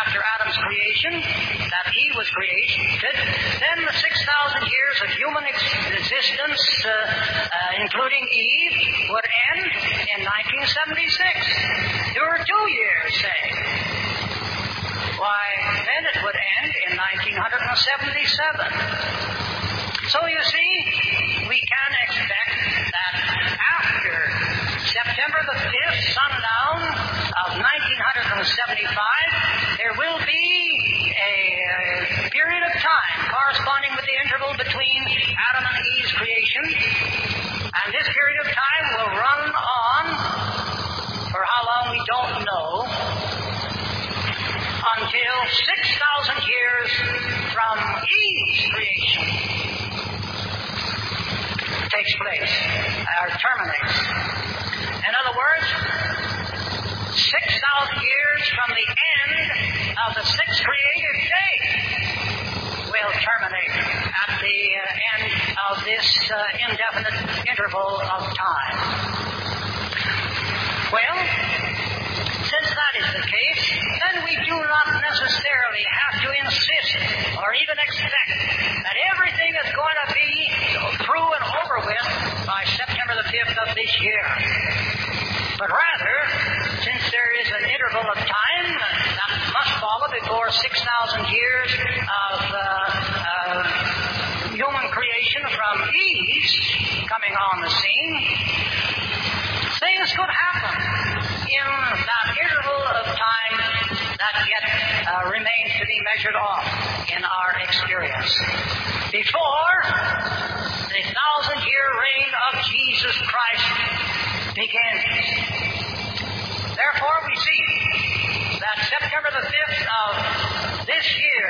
after Adam's creation, that he was created, then the 6,000 years of human existence, uh, uh, including Eve, would end in 1976. There were two years, say. Why, then it would end in 1977. So you see, years from the end of the sixth creative day will terminate at the uh, end of this uh, indefinite interval of time. Well, since that is the case, then we do not necessarily have to insist or even expect that everything is going to be through and over with by September the 5th of this year. But rather, before 6,000 years of uh, uh, human creation from Eve coming on the scene, things could happen in that interval of time that yet uh, remains to be measured off in our experience. Before the thousand year reign of Jesus Christ begins. Therefore, we see that September the 5th of this year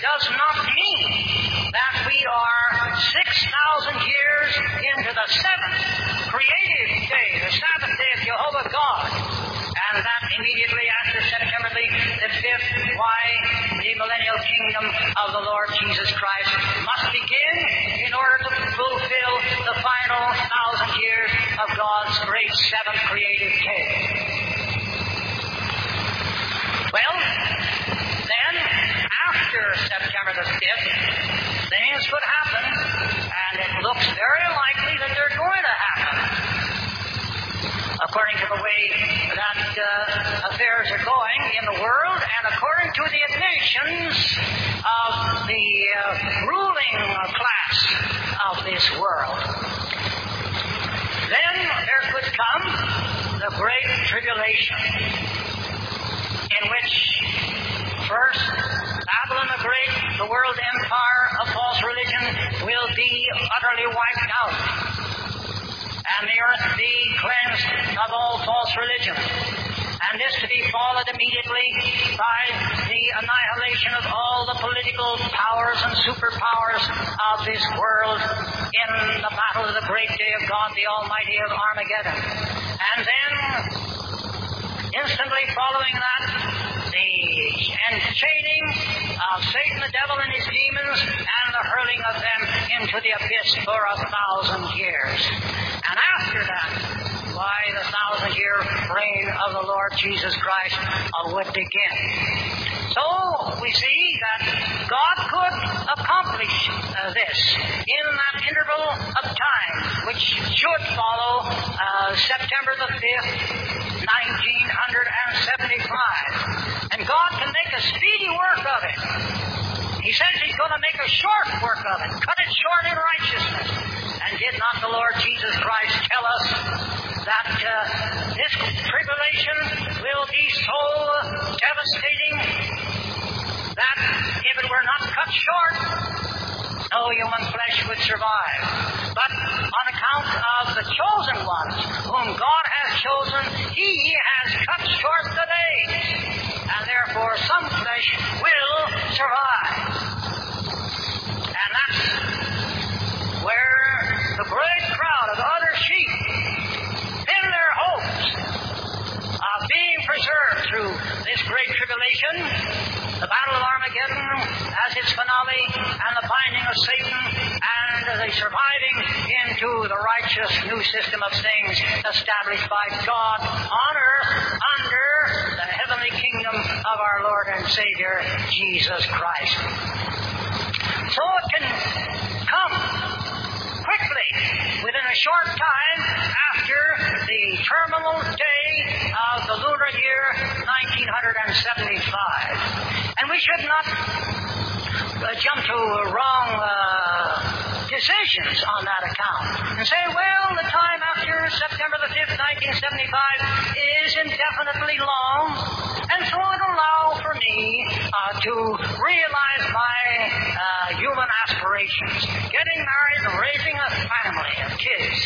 does not mean that we are 6,000 years into the seventh creative day, the Sabbath day of Jehovah God. And that immediately after September the, the 5th, why the millennial kingdom of the Lord Jesus Christ must begin in order to fulfill the final thousand years of God's great seventh creative day. Well, then, after September the 5th, things could happen, and it looks very likely that they're going to happen. According to the way that uh, affairs are going in the world, and according to the admissions of the uh, ruling class of this world. Then there could come the Great Tribulation in which first Babylon the Great, the world empire of false religion, will be utterly wiped out, and the earth be cleansed of all false religion. And this to be followed immediately by the annihilation of all the political powers and superpowers of this world in the battle of the great day of God, the Almighty of Armageddon. And then Instantly following that, the enchaining of Satan, the devil, and his demons, and the hurling of them into the abyss for a thousand years. And after that, why the thousand year reign of the Lord Jesus Christ would begin. So we see that God could accomplish uh, this in that interval of time, which should follow uh, September the 5th, 1975. And God can make a speedy work of it. He says He's going to make a short work of it, cut it short in righteousness. And did not the Lord Jesus Christ tell us that uh, this tribulation will be so devastating that if it were not cut short, no human flesh would survive. But on account of the chosen ones, whom God has chosen, He has cut short the days. And therefore, some flesh will survive. And that's where the great crowd of other sheep pin their hopes of being preserved through this great tribulation the Battle of Armageddon as its finale, and the binding of Satan, and the surviving into the righteous new system of things established by God on earth under the heavenly kingdom of our Lord and Savior, Jesus Christ. So it can come quickly, within a short time after the terminal day of the lunar year 1975. And we should not uh, jump to a wrong uh, decisions on that account. And say, well, the time after September the 5th, 1975 is indefinitely long, and so it allow for me uh, to realize my uh, human aspirations, getting married and raising a family of kids,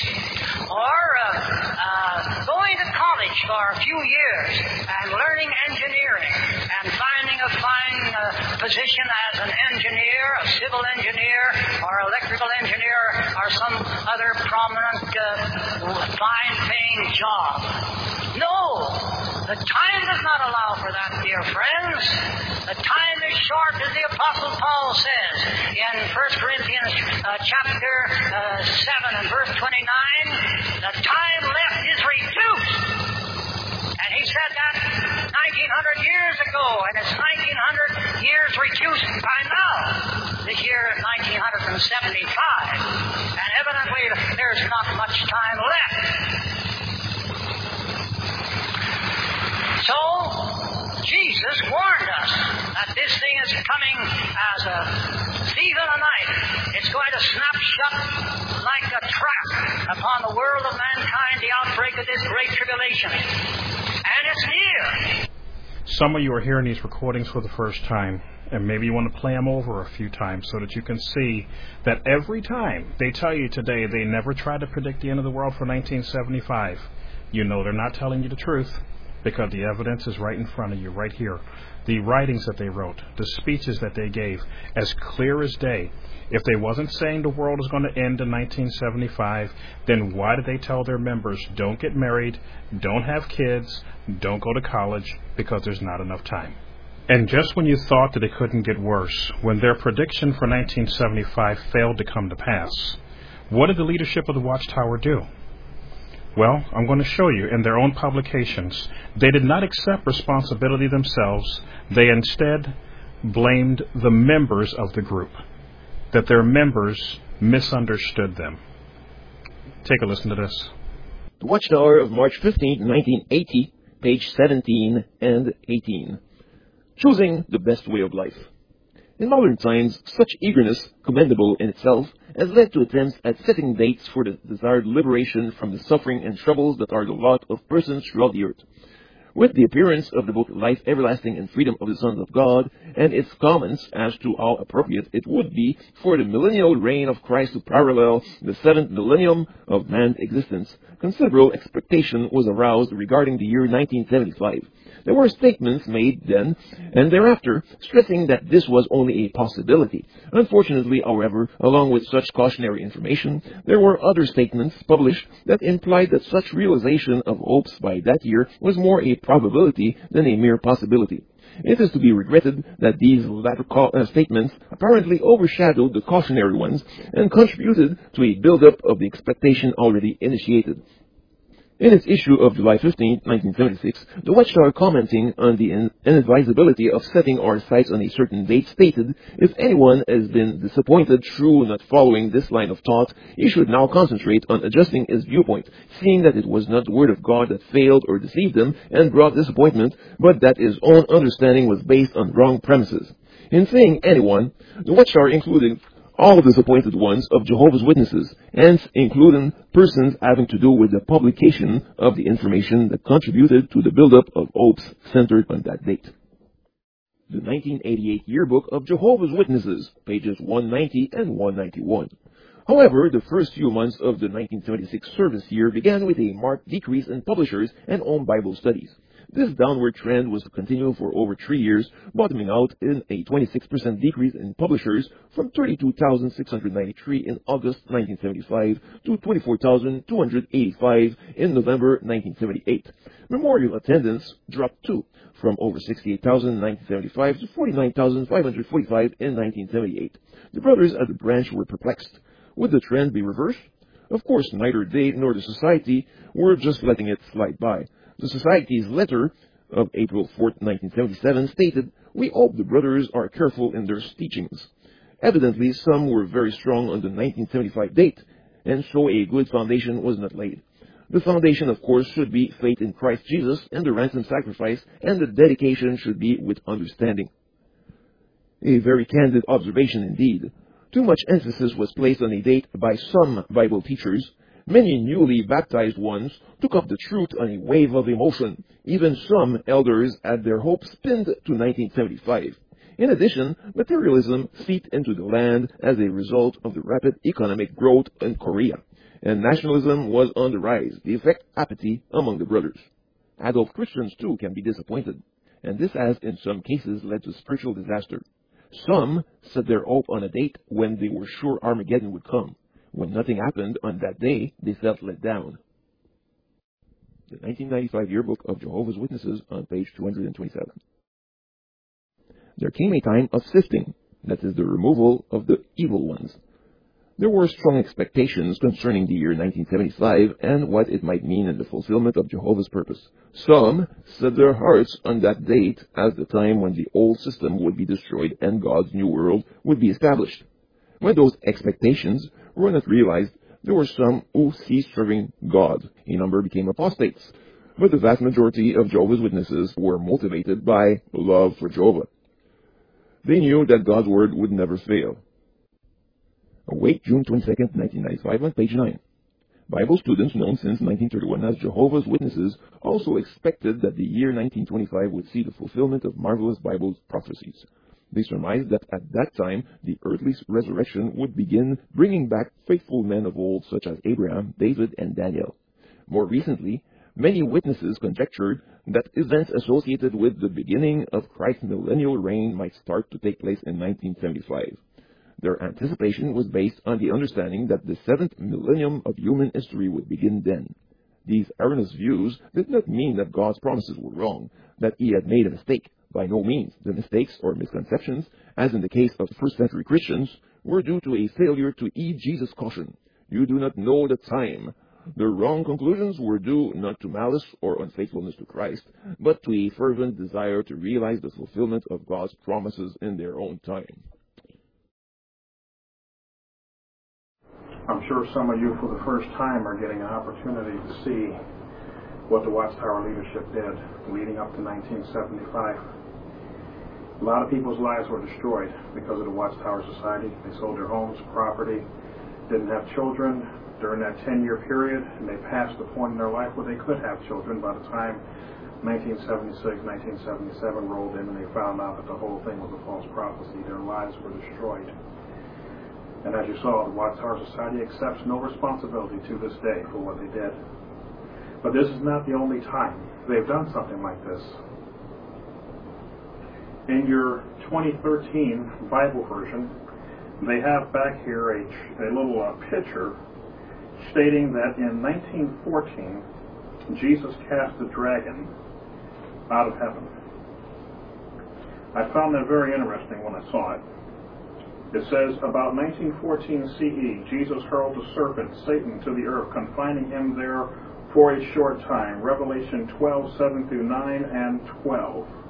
or uh, uh, going to college for a few years and learning engineering and finding a fine uh, position as an engineer, a civil engineer, or electrical engineer, or some other prominent, uh, fine paying job. No, the time does not allow for that, dear friends. The time is short, as the Apostle Paul says in 1 Corinthians uh, chapter uh, 7 and verse 29. The time left is reduced. He said that 1900 years ago, and it's 1900 years reduced by now. This year, 1975. And evidently, there's not much time left. So, Jesus warned us that this thing is coming as a thief in the night. It's going to snap shut like a trap upon the world of mankind, the outbreak of this great tribulation. Some of you are hearing these recordings for the first time, and maybe you want to play them over a few times so that you can see that every time they tell you today they never tried to predict the end of the world for 1975 you know they're not telling you the truth because the evidence is right in front of you, right here. The writings that they wrote, the speeches that they gave, as clear as day. If they wasn't saying the world is going to end in 1975, then why did they tell their members, don't get married, don't have kids, don't go to college, because there's not enough time? And just when you thought that it couldn't get worse, when their prediction for 1975 failed to come to pass, what did the leadership of the Watchtower do? Well, I'm going to show you in their own publications. They did not accept responsibility themselves. They instead blamed the members of the group, that their members misunderstood them. Take a listen to this. The Watchtower of March 15, 1980, page 17 and 18. Choosing the best way of life. In modern times, such eagerness, commendable in itself, has led to attempts at setting dates for the desired liberation from the suffering and troubles that are the lot of persons throughout the earth. With the appearance of the book Life Everlasting and Freedom of the Sons of God, and its comments as to how appropriate it would be for the millennial reign of Christ to parallel the seventh millennium of man's existence, considerable expectation was aroused regarding the year 1975. There were statements made then and thereafter stressing that this was only a possibility. Unfortunately, however, along with such cautionary information, there were other statements published that implied that such realization of hopes by that year was more a probability than a mere possibility. It is to be regretted that these latter uh, statements apparently overshadowed the cautionary ones and contributed to a build-up of the expectation already initiated. In its issue of July 15, 1976, the Watchtower commenting on the inadvisability of setting our sights on a certain date stated, if anyone has been disappointed through not following this line of thought, he should now concentrate on adjusting his viewpoint, seeing that it was not the word of God that failed or deceived him and brought disappointment, but that his own understanding was based on wrong premises. In saying anyone, the Watchtower included all disappointed ones of Jehovah's Witnesses, hence including persons having to do with the publication of the information that contributed to the buildup of hopes centered on that date. The 1988 Yearbook of Jehovah's Witnesses, pages 190 and 191. However, the first few months of the 1976 service year began with a marked decrease in publishers and home Bible studies. This downward trend was to continue for over three years, bottoming out in a 26% decrease in publishers from 32,693 in August 1975 to 24,285 in November 1978. Memorial attendance dropped too, from over 68,000 in 1975 to 49,545 in 1978. The brothers at the branch were perplexed. Would the trend be reversed? Of course, neither they nor the society were just letting it slide by. The Society's letter of April 4, 1977 stated, We hope the brothers are careful in their teachings. Evidently, some were very strong on the 1975 date, and so a good foundation was not laid. The foundation, of course, should be faith in Christ Jesus and the ransom sacrifice, and the dedication should be with understanding. A very candid observation indeed. Too much emphasis was placed on a date by some Bible teachers, Many newly baptized ones took up the truth on a wave of emotion. Even some elders had their hopes pinned to 1975. In addition, materialism seeped into the land as a result of the rapid economic growth in Korea, and nationalism was on the rise, the effect apathy among the brothers. Adult Christians too can be disappointed, and this has in some cases led to spiritual disaster. Some set their hope on a date when they were sure Armageddon would come. When nothing happened on that day, they felt let down. The 1995 Yearbook of Jehovah's Witnesses on page 227. There came a time of sifting, that is, the removal of the evil ones. There were strong expectations concerning the year 1975 and what it might mean in the fulfillment of Jehovah's purpose. Some set their hearts on that date as the time when the old system would be destroyed and God's new world would be established. When those expectations were not realized, there were some who ceased serving God. A number became apostates. But the vast majority of Jehovah's Witnesses were motivated by love for Jehovah. They knew that God's word would never fail. Awake June 22, 1995 on page 9. Bible students known since 1931 as Jehovah's Witnesses also expected that the year 1925 would see the fulfillment of marvelous Bible prophecies. They surmised that at that time the earthly resurrection would begin bringing back faithful men of old such as Abraham, David, and Daniel. More recently, Many witnesses conjectured that events associated with the beginning of Christ's millennial reign might start to take place in 1975. Their anticipation was based on the understanding that the seventh millennium of human history would begin then. These erroneous views did not mean that God's promises were wrong, that he had made a mistake. By no means. The mistakes or misconceptions, as in the case of first century Christians, were due to a failure to heed Jesus' caution. You do not know the time. The wrong conclusions were due not to malice or unfaithfulness to Christ, but to a fervent desire to realize the fulfillment of God's promises in their own time. I'm sure some of you, for the first time, are getting an opportunity to see what the Watchtower leadership did leading up to 1975. A lot of people's lives were destroyed because of the Watchtower Society. They sold their homes, property, didn't have children during that 10 year period, and they passed the point in their life where they could have children by the time 1976, 1977 rolled in and they found out that the whole thing was a false prophecy. Their lives were destroyed. And as you saw, the Watchtower Society accepts no responsibility to this day for what they did. But this is not the only time they've done something like this. In your 2013 Bible version, they have back here a, a little uh, picture stating that in 1914, Jesus cast the dragon out of heaven. I found that very interesting when I saw it. It says, about 1914 CE, Jesus hurled the serpent, Satan, to the earth, confining him there for a short time. Revelation 12, 7 through 9 and 12.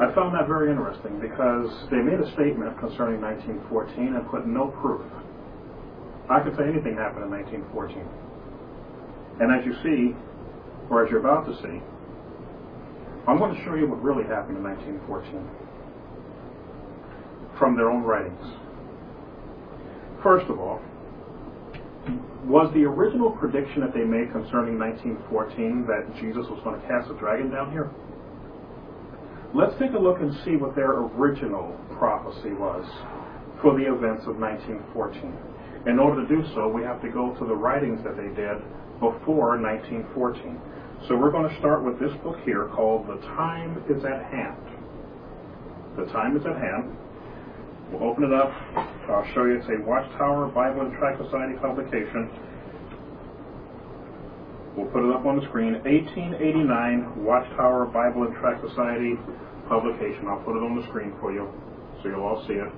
I found that very interesting because they made a statement concerning 1914 and put no proof. I could say anything happened in 1914. And as you see, or as you're about to see, I'm going to show you what really happened in 1914 from their own writings. First of all, was the original prediction that they made concerning 1914 that Jesus was going to cast a dragon down here? Let's take a look and see what their original prophecy was for the events of 1914. In order to do so, we have to go to the writings that they did before 1914. So we're going to start with this book here called The Time is at Hand. The Time is at Hand We'll open it up. I'll show you. It's a Watchtower Bible and Tract Society publication. We'll put it up on the screen. 1889 Watchtower Bible and Tract Society publication. I'll put it on the screen for you so you'll all see it.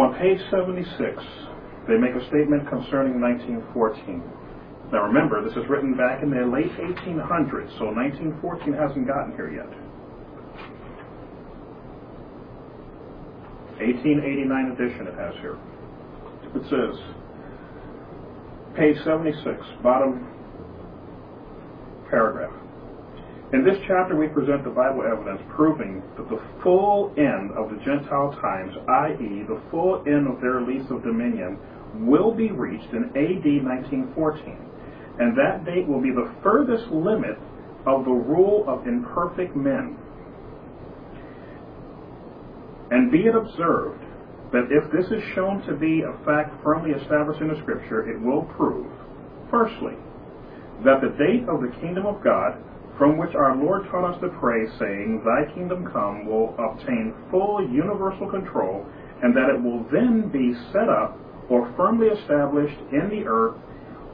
On page 76, they make a statement concerning 1914. Now remember, this is written back in the late 1800s, so 1914 hasn't gotten here yet. 1889 edition it has here. It says, page 76, bottom paragraph. In this chapter, we present the Bible evidence proving that the full end of the Gentile times, i.e., the full end of their lease of dominion, will be reached in AD 1914. And that date will be the furthest limit of the rule of imperfect men and be it observed that if this is shown to be a fact firmly established in the Scripture, it will prove, firstly, that the date of the kingdom of God, from which our Lord taught us to pray, saying, Thy kingdom come, will obtain full universal control, and that it will then be set up or firmly established in the earth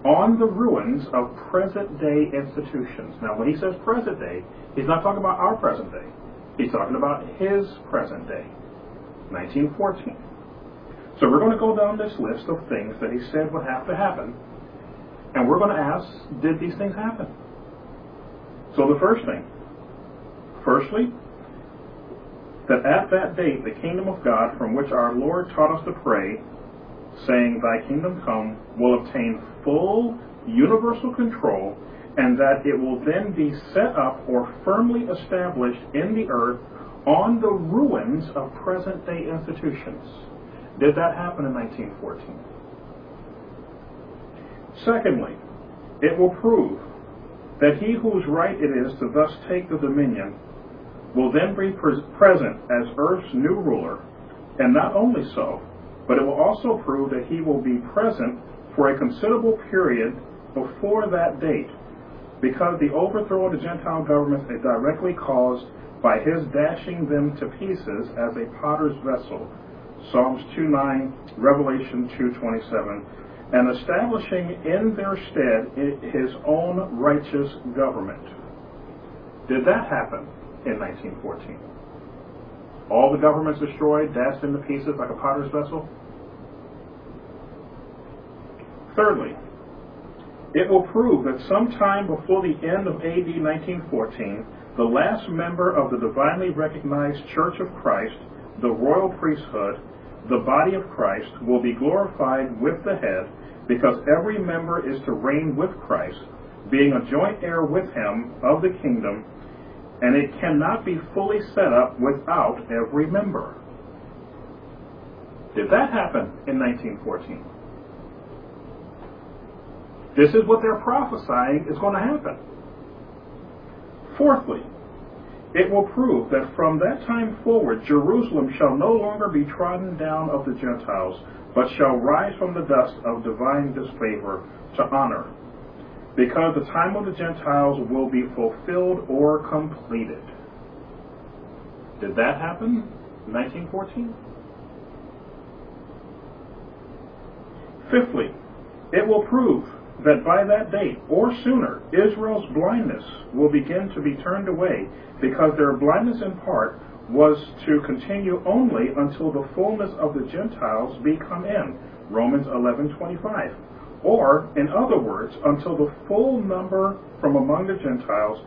on the ruins of present day institutions. Now, when he says present day, he's not talking about our present day. He's talking about his present day. 1914. So we're going to go down this list of things that he said would have to happen, and we're going to ask, did these things happen? So the first thing, firstly, that at that date the kingdom of God from which our Lord taught us to pray, saying, Thy kingdom come, will obtain full universal control, and that it will then be set up or firmly established in the earth on the ruins of present day institutions. Did that happen in 1914? Secondly, it will prove that he whose right it is to thus take the dominion will then be pre- present as earth's new ruler, and not only so, but it will also prove that he will be present for a considerable period before that date, because the overthrow of the Gentile governments is directly caused by his dashing them to pieces as a potter's vessel. Psalms 2.9, Revelation 2.27, and establishing in their stead his own righteous government. Did that happen in 1914? All the governments destroyed, dashed into pieces like a potter's vessel? Thirdly, it will prove that sometime before the end of AD 1914, the last member of the divinely recognized Church of Christ, the royal priesthood, the body of Christ, will be glorified with the head, because every member is to reign with Christ, being a joint heir with him of the kingdom, and it cannot be fully set up without every member. Did that happen in 1914? This is what they're prophesying is going to happen. Fourthly, it will prove that from that time forward Jerusalem shall no longer be trodden down of the Gentiles, but shall rise from the dust of divine disfavor to honor, because the time of the Gentiles will be fulfilled or completed. Did that happen in 1914? Fifthly, it will prove that by that date, or sooner, Israel's blindness will begin to be turned away, because their blindness in part was to continue only until the fullness of the Gentiles be come in. Romans 11:25. Or, in other words, until the full number from among the Gentiles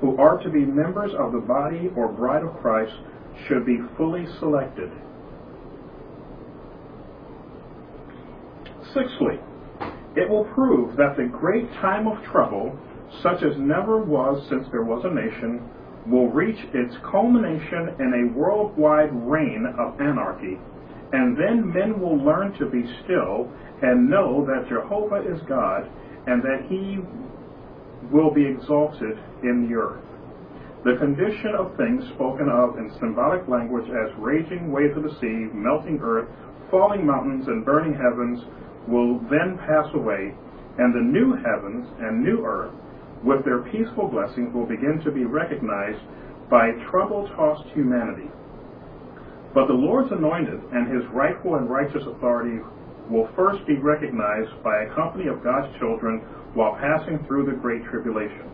who are to be members of the body or bride of Christ should be fully selected. Sixthly, it will prove that the great time of trouble, such as never was since there was a nation, will reach its culmination in a worldwide reign of anarchy, and then men will learn to be still and know that Jehovah is God and that he will be exalted in the earth. The condition of things spoken of in symbolic language as raging waves of the sea, melting earth, falling mountains, and burning heavens will then pass away, and the new heavens and new earth, with their peaceful blessings, will begin to be recognized by trouble-tossed humanity. But the Lord's anointed and his rightful and righteous authority will first be recognized by a company of God's children while passing through the Great Tribulation.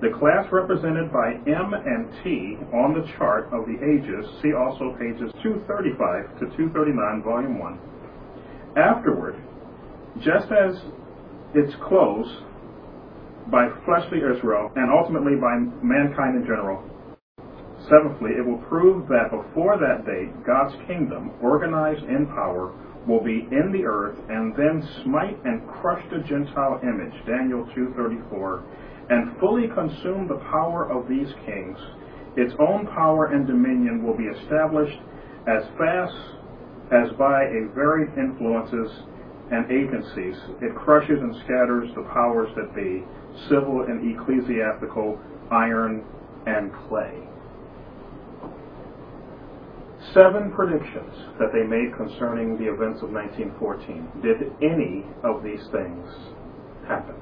The class represented by M and T on the chart of the ages, see also pages 235 to 239, volume 1. Afterward, just as it's closed by fleshly Israel and ultimately by mankind in general. Seventhly, it will prove that before that date, God's kingdom, organized in power, will be in the earth and then smite and crush the Gentile image, Daniel 2.34, and fully consume the power of these kings. Its own power and dominion will be established as fast as by a varied influences and agencies. It crushes and scatters the powers that be, civil and ecclesiastical, iron and clay. Seven predictions that they made concerning the events of 1914. Did any of these things happen?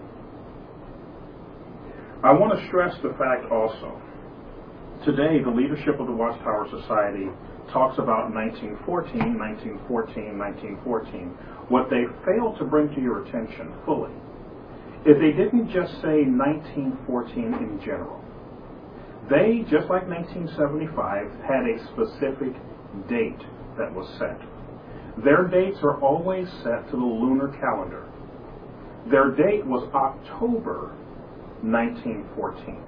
I want to stress the fact also. Today, the leadership of the Watchtower Society talks about 1914, 1914, 1914 what they failed to bring to your attention fully is they didn't just say 1914 in general. They, just like 1975, had a specific date that was set. Their dates are always set to the lunar calendar. Their date was October 1914.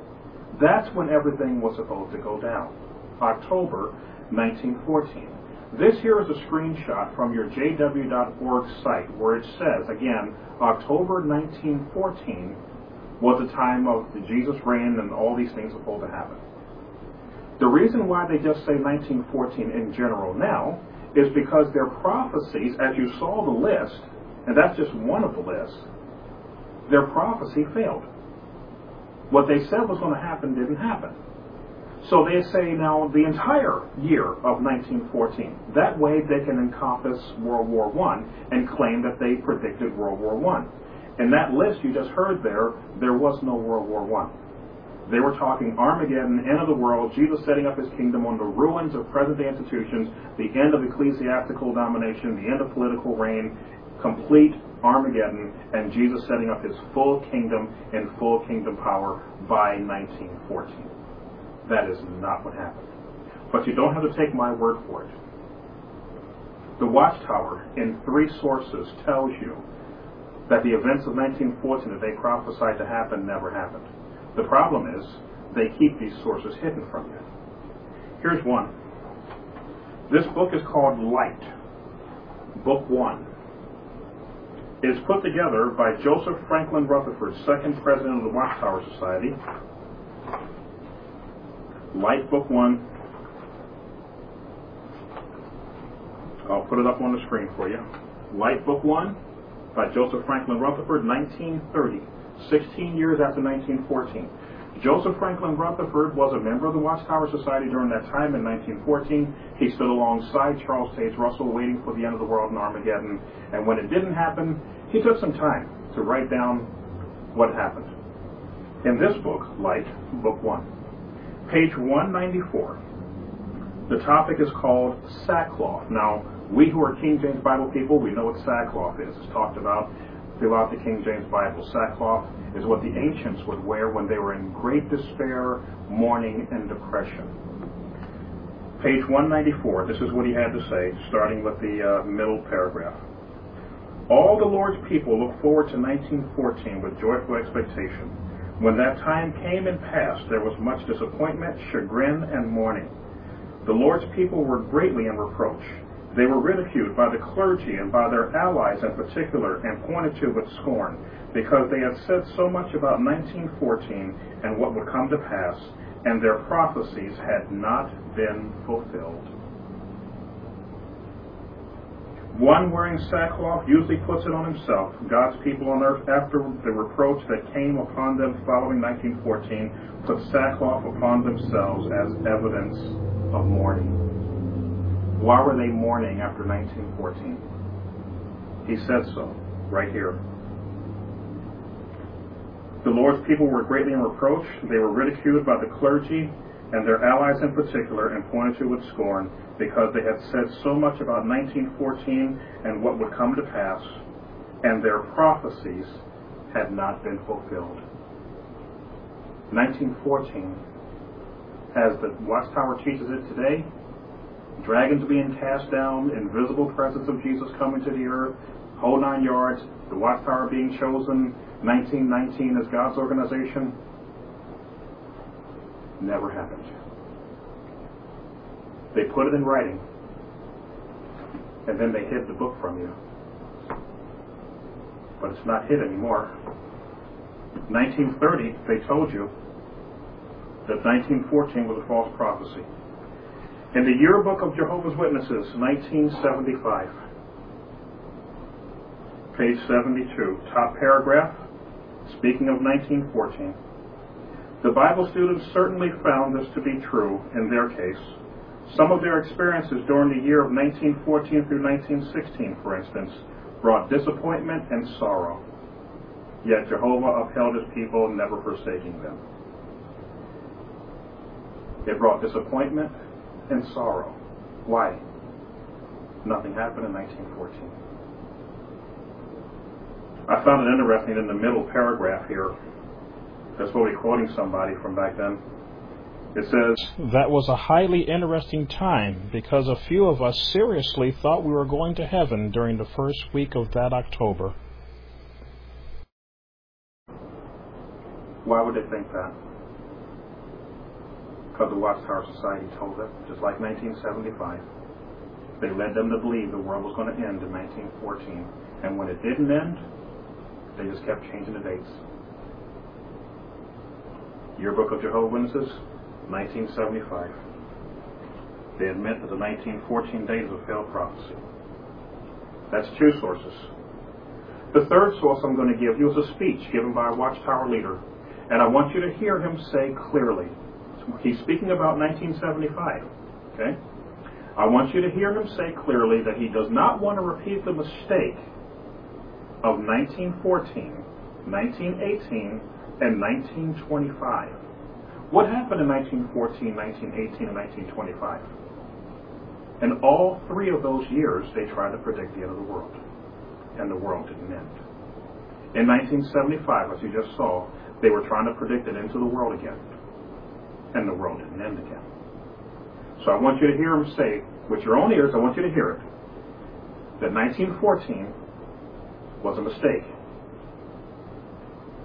That's when everything was supposed to go down. October 1914. This here is a screenshot from your jw.org site where it says, again, October 1914 was the time of the Jesus reign and all these things were supposed to happen. The reason why they just say 1914 in general now is because their prophecies, as you saw the list, and that's just one of the lists, their prophecy failed. What they said was going to happen didn't happen. So they say now the entire year of 1914. That way they can encompass World War I and claim that they predicted World War I. In that list you just heard there, there was no World War I. They were talking Armageddon, end of the world, Jesus setting up his kingdom on the ruins of present day institutions, the end of ecclesiastical domination, the end of political reign, complete Armageddon, and Jesus setting up his full kingdom and full kingdom power by 1914. That is not what happened. But you don't have to take my word for it. The Watchtower, in three sources, tells you that the events of 1914 that they prophesied to happen never happened. The problem is they keep these sources hidden from you. Here's one. This book is called Light, Book 1. It is put together by Joseph Franklin Rutherford, second president of the Watchtower Society. Light, Book 1. I'll put it up on the screen for you. Light, Book 1 by Joseph Franklin Rutherford, 1930. 16 years after 1914. Joseph Franklin Rutherford was a member of the Watchtower Society during that time in 1914. He stood alongside Charles Taze Russell waiting for the end of the world in Armageddon. And when it didn't happen, he took some time to write down what happened. In this book, Light, Book 1, page 194, the topic is called sackcloth. Now, we who are King James Bible people, we know what sackcloth is. It's talked about throughout the King James Bible. Sackcloth is what the ancients would wear when they were in great despair, mourning, and depression. Page 194, this is what he had to say, starting with the uh, middle paragraph. All the Lord's people look forward to 1914 with joyful expectation. When that time came and passed, there was much disappointment, chagrin, and mourning. The Lord's people were greatly in reproach. They were ridiculed by the clergy and by their allies in particular and pointed to with scorn because they had said so much about 1914 and what would come to pass, and their prophecies had not been fulfilled. One wearing sackcloth usually puts it on himself. God's people on earth, after the reproach that came upon them following 1914, put sackcloth upon themselves as evidence of mourning. Why were they mourning after 1914? He said so, right here. The Lord's people were greatly in reproach. They were ridiculed by the clergy and their allies in particular and pointed to with scorn because they had said so much about 1914 and what would come to pass, and their prophecies had not been fulfilled. 1914, as the Watchtower teaches it today, dragons being cast down, invisible presence of Jesus coming to the earth, whole nine yards, the Watchtower being chosen, 1919 as God's organization, never happened. They put it in writing, and then they hid the book from you. But it's not hid anymore. 1930, they told you that 1914 was a false prophecy. In the Yearbook of Jehovah's Witnesses, 1975, page 72, top paragraph, speaking of 1914. The Bible students certainly found this to be true in their case. Some of their experiences during the year of 1914 through 1916, for instance, brought disappointment and sorrow. Yet Jehovah upheld his people, never forsaking them. It brought disappointment and sorrow. Why? Nothing happened in 1914. I found it interesting in the middle paragraph here. That's probably quoting somebody from back then. It says, That was a highly interesting time because a few of us seriously thought we were going to heaven during the first week of that October. Why would they think that? Because the Watchtower Society told them, just like 1975. They led them to believe the world was going to end in 1914. And when it didn't end, they just kept changing the dates. Yearbook of Jehovah's Witnesses, 1975. They admit that the 1914 date is a failed prophecy. That's two sources. The third source I'm going to give you is a speech given by a Watchtower leader, and I want you to hear him say clearly, he's speaking about 1975. Okay? I want you to hear him say clearly that he does not want to repeat the mistake of 1914, 1918, and 1925. What happened in 1914, 1918, and 1925? In all three of those years, they tried to predict the end of the world, and the world didn't end. In 1975, as you just saw, they were trying to predict it into the world again, and the world didn't end again. So I want you to hear him say, with your own ears, I want you to hear it, that 1914 was a mistake.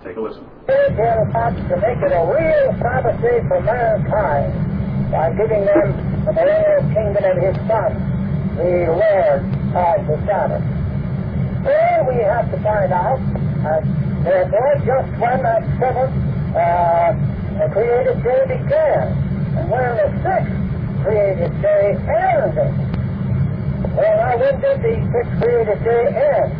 Take a listen. To make it a real prophecy for mankind by giving them the millennial kingdom of his Son, the Lord of the Sabbath. Then we have to find out, uh, therefore, just when that seventh uh, created day began, and when the sixth created day ended. Well, now when did the sixth created day end?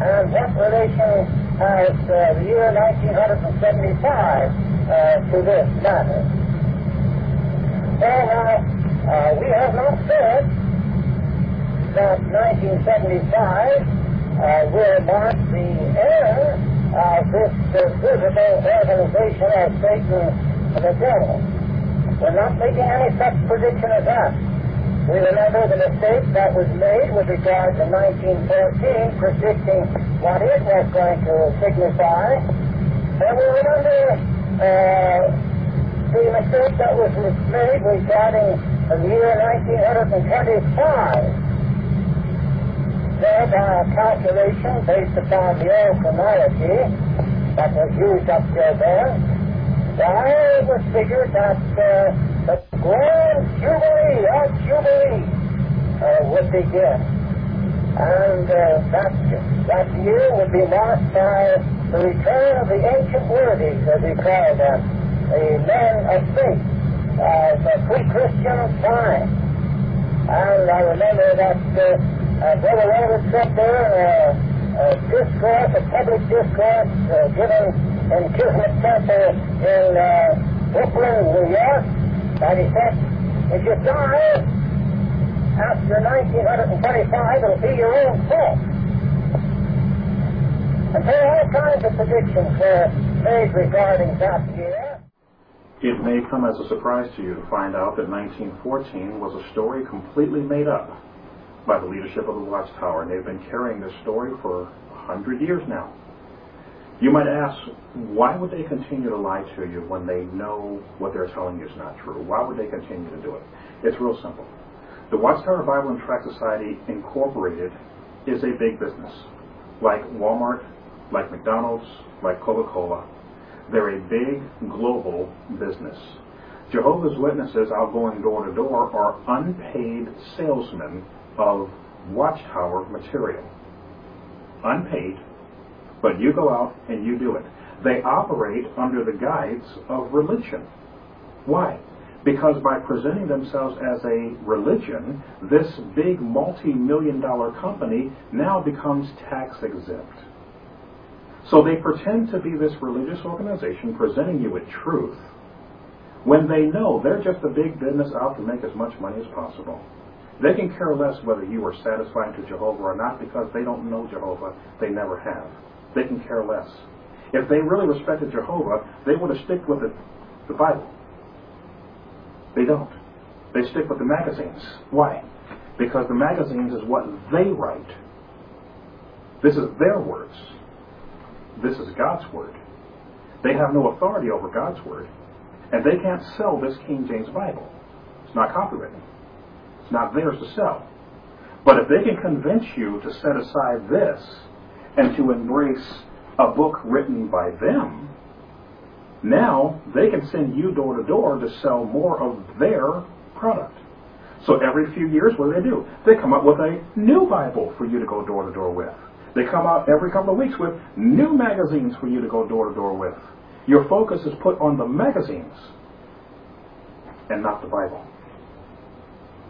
And what relation has uh, the year 1975 uh, to this matter? Well, uh, we have not said that 1975 uh, will mark the end of this uh, visible organization of Satan the devil. We're not making any such prediction as that. We remember the mistake that was made with regard to 1914, predicting what it was going to signify. And we remember uh, the mistake that was made regarding the year 1925 there by a calculation based upon the old chronology that was used up till then, it was figured that uh, the grand jubilee of jubilee uh, would begin. And uh, that, that year would be marked by the return of the ancient worthies, as we call them, the men of faith, uh, the pre-Christian time. And I remember that uh, uh, Brother Robert sat there in a, a discourse, a public discourse uh, given in Kismet Center in uh, Brooklyn, New York, and he said, if you die after 1925, it'll be your own fault. And there are all kinds of predictions were made regarding that year. It may come as a surprise to you to find out that 1914 was a story completely made up by the leadership of the Watchtower, and they've been carrying this story for a hundred years now. You might ask, why would they continue to lie to you when they know what they're telling you is not true? Why would they continue to do it? It's real simple. The Watchtower Bible and Tract Society Incorporated is a big business, like Walmart, like McDonald's, like Coca-Cola. They're a big global business. Jehovah's Witnesses out going door to door are unpaid salesmen of Watchtower material. Unpaid, but you go out and you do it. They operate under the guides of religion. Why? Because by presenting themselves as a religion, this big multi-million dollar company now becomes tax exempt. So they pretend to be this religious organization presenting you with truth when they know they're just a big business out to make as much money as possible. They can care less whether you are satisfying to Jehovah or not because they don't know Jehovah. They never have. They can care less. If they really respected Jehovah, they would have stick with the, the Bible. They don't. They stick with the magazines. Why? Because the magazines is what they write. This is their words. This is God's word. They have no authority over God's word. And they can't sell this King James Bible. It's not copywritten. It's not theirs to sell. But if they can convince you to set aside this and to embrace a book written by them, now they can send you door to door to sell more of their product. So every few years, what do they do? They come up with a new Bible for you to go door to door with. They come out every couple of weeks with new magazines for you to go door to door with. Your focus is put on the magazines and not the Bible.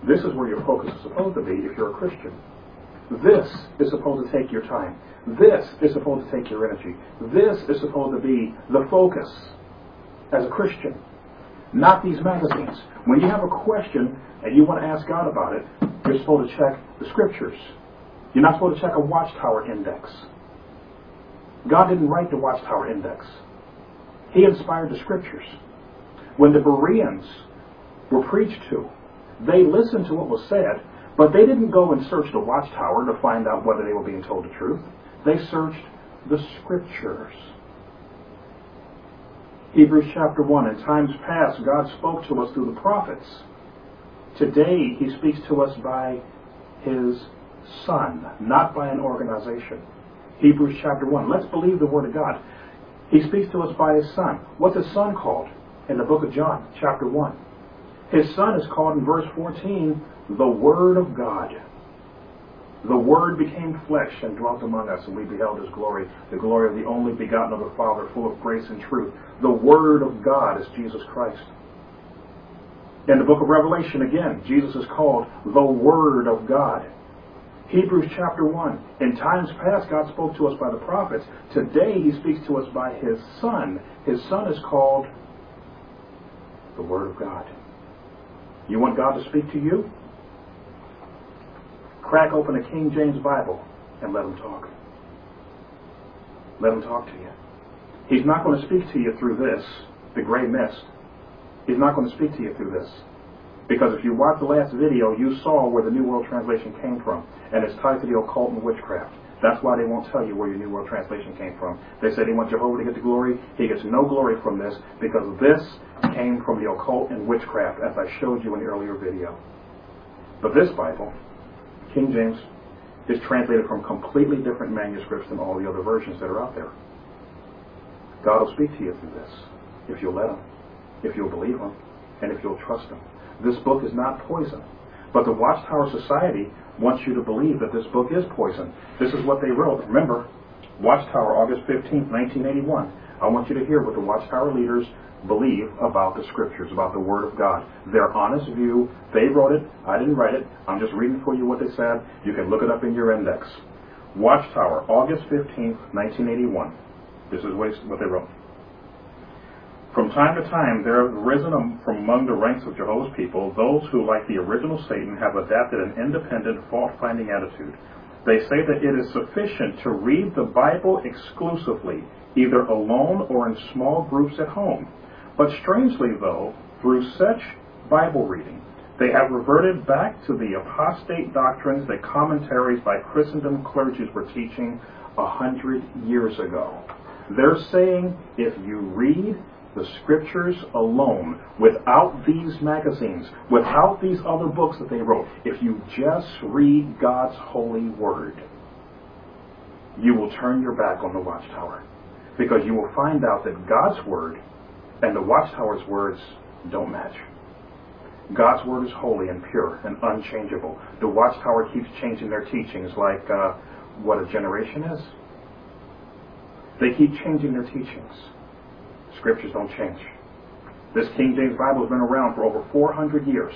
This is where your focus is supposed to be if you're a Christian. This is supposed to take your time. This is supposed to take your energy. This is supposed to be the focus as a Christian. not these magazines. When you have a question and you want to ask God about it, you're supposed to check the scriptures. You're not supposed to check a watchtower index. God didn't write the watchtower index. He inspired the scriptures. When the Bereans were preached to, they listened to what was said, but they didn't go and search the watchtower to find out whether they were being told the truth. They searched the scriptures. Hebrews chapter 1. In times past, God spoke to us through the prophets. Today, He speaks to us by His Son, not by an organization. Hebrews chapter 1. Let's believe the Word of God. He speaks to us by His Son. What's His Son called? In the book of John, chapter 1. His Son is called in verse 14 the Word of God. The Word became flesh and dwelt among us, and we beheld His glory, the glory of the only begotten of the Father, full of grace and truth. The Word of God is Jesus Christ. In the book of Revelation, again, Jesus is called the Word of God. Hebrews chapter 1. In times past, God spoke to us by the prophets. Today, He speaks to us by His Son. His Son is called the Word of God. You want God to speak to you? Crack open a King James Bible and let Him talk. Let Him talk to you. He's not going to speak to you through this, the gray mist. He's not going to speak to you through this. Because if you watched the last video, you saw where the New World Translation came from. And it's tied to the occult and witchcraft. That's why they won't tell you where your New World Translation came from. They said they want Jehovah to get the glory. He gets no glory from this because this came from the occult and witchcraft, as I showed you in the earlier video. But this Bible, King James, is translated from completely different manuscripts than all the other versions that are out there. God will speak to you through this if you'll let Him, if you'll believe Him, and if you'll trust Him. This book is not poison. But the Watchtower Society wants you to believe that this book is poison. This is what they wrote. Remember, Watchtower, August 15, 1981. I want you to hear what the Watchtower leaders believe about the Scriptures, about the Word of God. Their honest view. They wrote it. I didn't write it. I'm just reading for you what they said. You can look it up in your index. Watchtower, August 15, 1981. This is what they wrote. From time to time, there have risen from among the ranks of Jehovah's people those who, like the original Satan, have adapted an independent, fault-finding attitude. They say that it is sufficient to read the Bible exclusively, either alone or in small groups at home. But strangely, though, through such Bible reading, they have reverted back to the apostate doctrines that commentaries by Christendom clergies were teaching a hundred years ago. They're saying if you read the scriptures alone, without these magazines, without these other books that they wrote, if you just read God's holy word, you will turn your back on the watchtower. Because you will find out that God's word and the watchtower's words don't match. God's word is holy and pure and unchangeable. The watchtower keeps changing their teachings like uh, what a generation is. They keep changing their teachings. Scriptures don't change. This King James Bible has been around for over 400 years.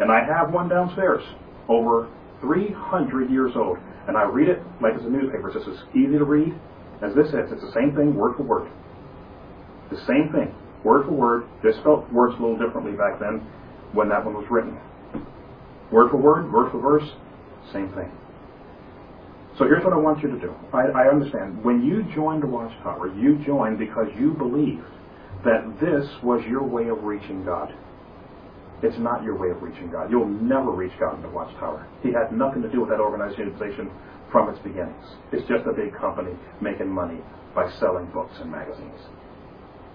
And I have one downstairs, over 300 years old. And I read it like it's a newspaper. It's just as easy to read as this is. It's the same thing, word for word. The same thing, word for word. They spelled words a little differently back then when that one was written. Word for word, word for verse, same thing. So here's what I want you to do. I, I understand. When you joined the Watchtower, you joined because you believed that this was your way of reaching God. It's not your way of reaching God. You'll never reach God in the Watchtower. He had nothing to do with that organization from its beginnings. It's just a big company making money by selling books and magazines.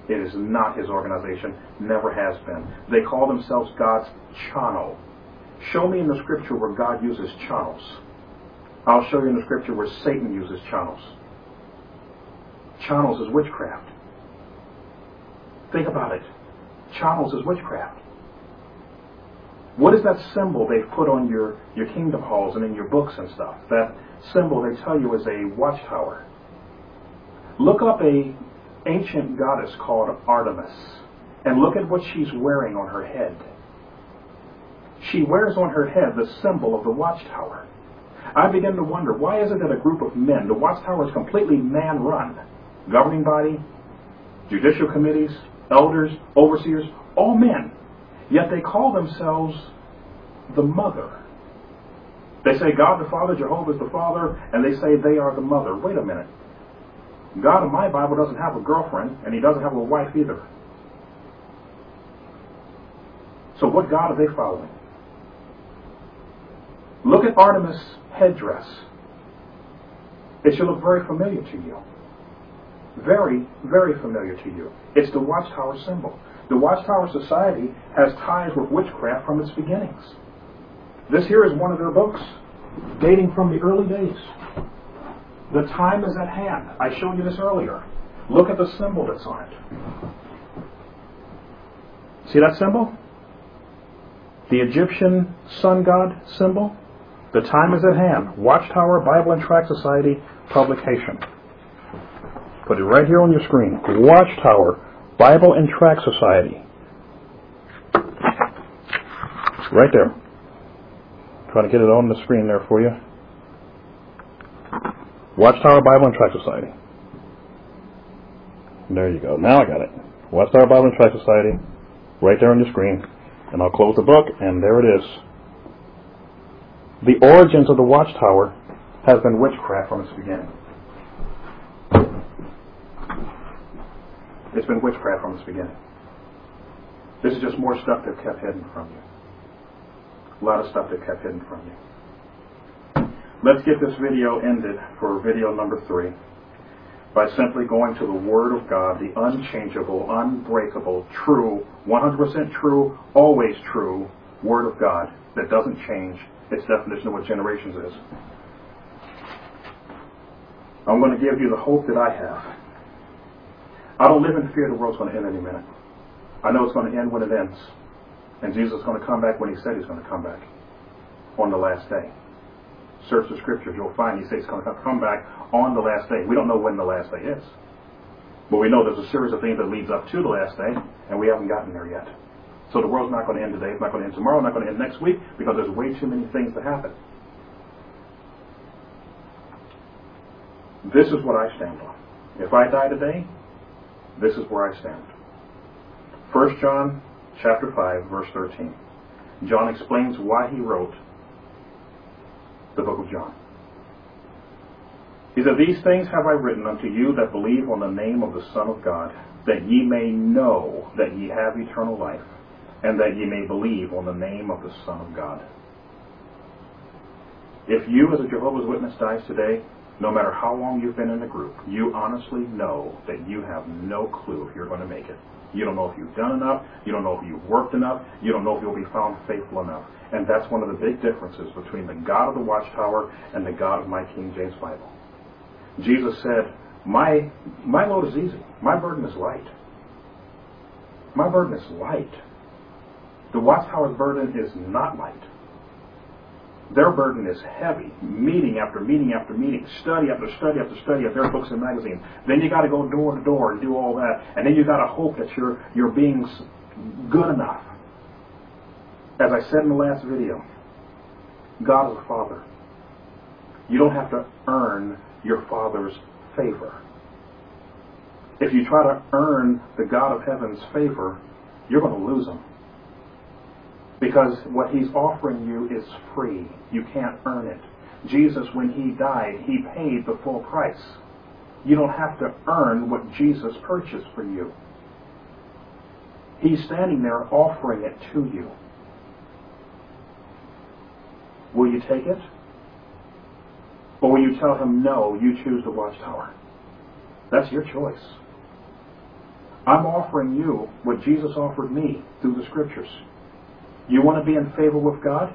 It is not his organization, never has been. They call themselves God's channel. Show me in the scripture where God uses channels. I'll show you in the scripture where Satan uses channels. Channels is witchcraft. Think about it. Channels is witchcraft. What is that symbol they've put on your, your kingdom halls and in your books and stuff? That symbol they tell you is a watchtower. Look up a ancient goddess called Artemis and look at what she's wearing on her head. She wears on her head the symbol of the watchtower. I begin to wonder why is it that a group of men, the watchtower is completely man run, governing body, judicial committees, elders, overseers, all men. Yet they call themselves the mother. They say God the Father, Jehovah is the Father, and they say they are the mother. Wait a minute. God in my Bible doesn't have a girlfriend, and he doesn't have a wife either. So what God are they following? Look at Artemis' headdress. It should look very familiar to you. Very, very familiar to you. It's the Watchtower symbol. The Watchtower Society has ties with witchcraft from its beginnings. This here is one of their books, dating from the early days. The time is at hand. I showed you this earlier. Look at the symbol that's on it. See that symbol? The Egyptian sun god symbol? The time is at hand. Watchtower Bible and Tract Society publication. Put it right here on your screen. Watchtower Bible and Tract Society. Right there. Trying to get it on the screen there for you. Watchtower Bible and Tract Society. There you go. Now I got it. Watchtower Bible and Tract Society. Right there on your screen. And I'll close the book, and there it is. The origins of the Watchtower has been witchcraft from its beginning. It's been witchcraft from its beginning. This is just more stuff they've kept hidden from you. A lot of stuff they've kept hidden from you. Let's get this video ended for video number three by simply going to the Word of God, the unchangeable, unbreakable, true, 100% true, always true Word of God that doesn't change its definition of what generations is. I'm going to give you the hope that I have. I don't live in fear the world's going to end any minute. I know it's going to end when it ends. And Jesus is going to come back when he said he's going to come back on the last day. Search the scriptures, you'll find he says he's going to come back on the last day. We don't know when the last day is. But we know there's a series of things that leads up to the last day, and we haven't gotten there yet. So the world's not going to end today, it's not going to end tomorrow, it's not going to end next week, because there's way too many things to happen. This is what I stand on. If I die today, this is where I stand. 1 John chapter 5, verse 13. John explains why he wrote the book of John. He said, These things have I written unto you that believe on the name of the Son of God, that ye may know that ye have eternal life, and that ye may believe on the name of the Son of God. If you, as a Jehovah's Witness, dies today, no matter how long you've been in the group, you honestly know that you have no clue if you're going to make it. You don't know if you've done enough. You don't know if you've worked enough. You don't know if you'll be found faithful enough. And that's one of the big differences between the God of the Watchtower and the God of my King James Bible. Jesus said, my, my load is easy. My burden is light. My burden is light. The Watchtower's burden is not light. Their burden is heavy, meeting after meeting after meeting, study after study after study of their books and magazines. Then you got to go door to door and do all that, and then you got to hope that you're you're being good enough. As I said in the last video, God is a father. You don't have to earn your father's favor. If you try to earn the God of heaven's favor, you're going to lose him. Because what he's offering you is free. You can't earn it. Jesus, when he died, he paid the full price. You don't have to earn what Jesus purchased for you. He's standing there offering it to you. Will you take it? Or will you tell him, no, you choose the watchtower? That's your choice. I'm offering you what Jesus offered me through the scriptures. You want to be in favor with God?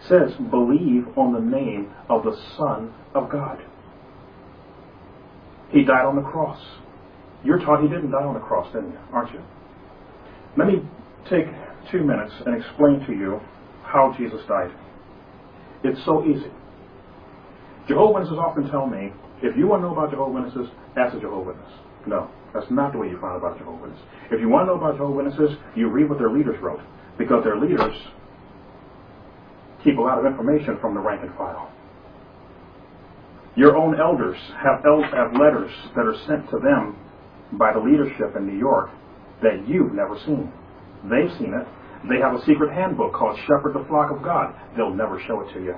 It says, believe on the name of the Son of God. He died on the cross. You're taught he didn't die on the cross, didn't you? Aren't you? Let me take two minutes and explain to you how Jesus died. It's so easy. Jehovah's Witnesses often tell me, if you want to know about Jehovah's Witnesses, ask a Jehovah's Witness. No, that's not the way you find out about Jehovah's Witnesses. If you want to know about Jehovah's Witnesses, you read what their leaders wrote because their leaders keep a lot of information from the rank and file. Your own elders have, have letters that are sent to them by the leadership in New York that you've never seen. They've seen it. They have a secret handbook called Shepherd the Flock of God. They'll never show it to you.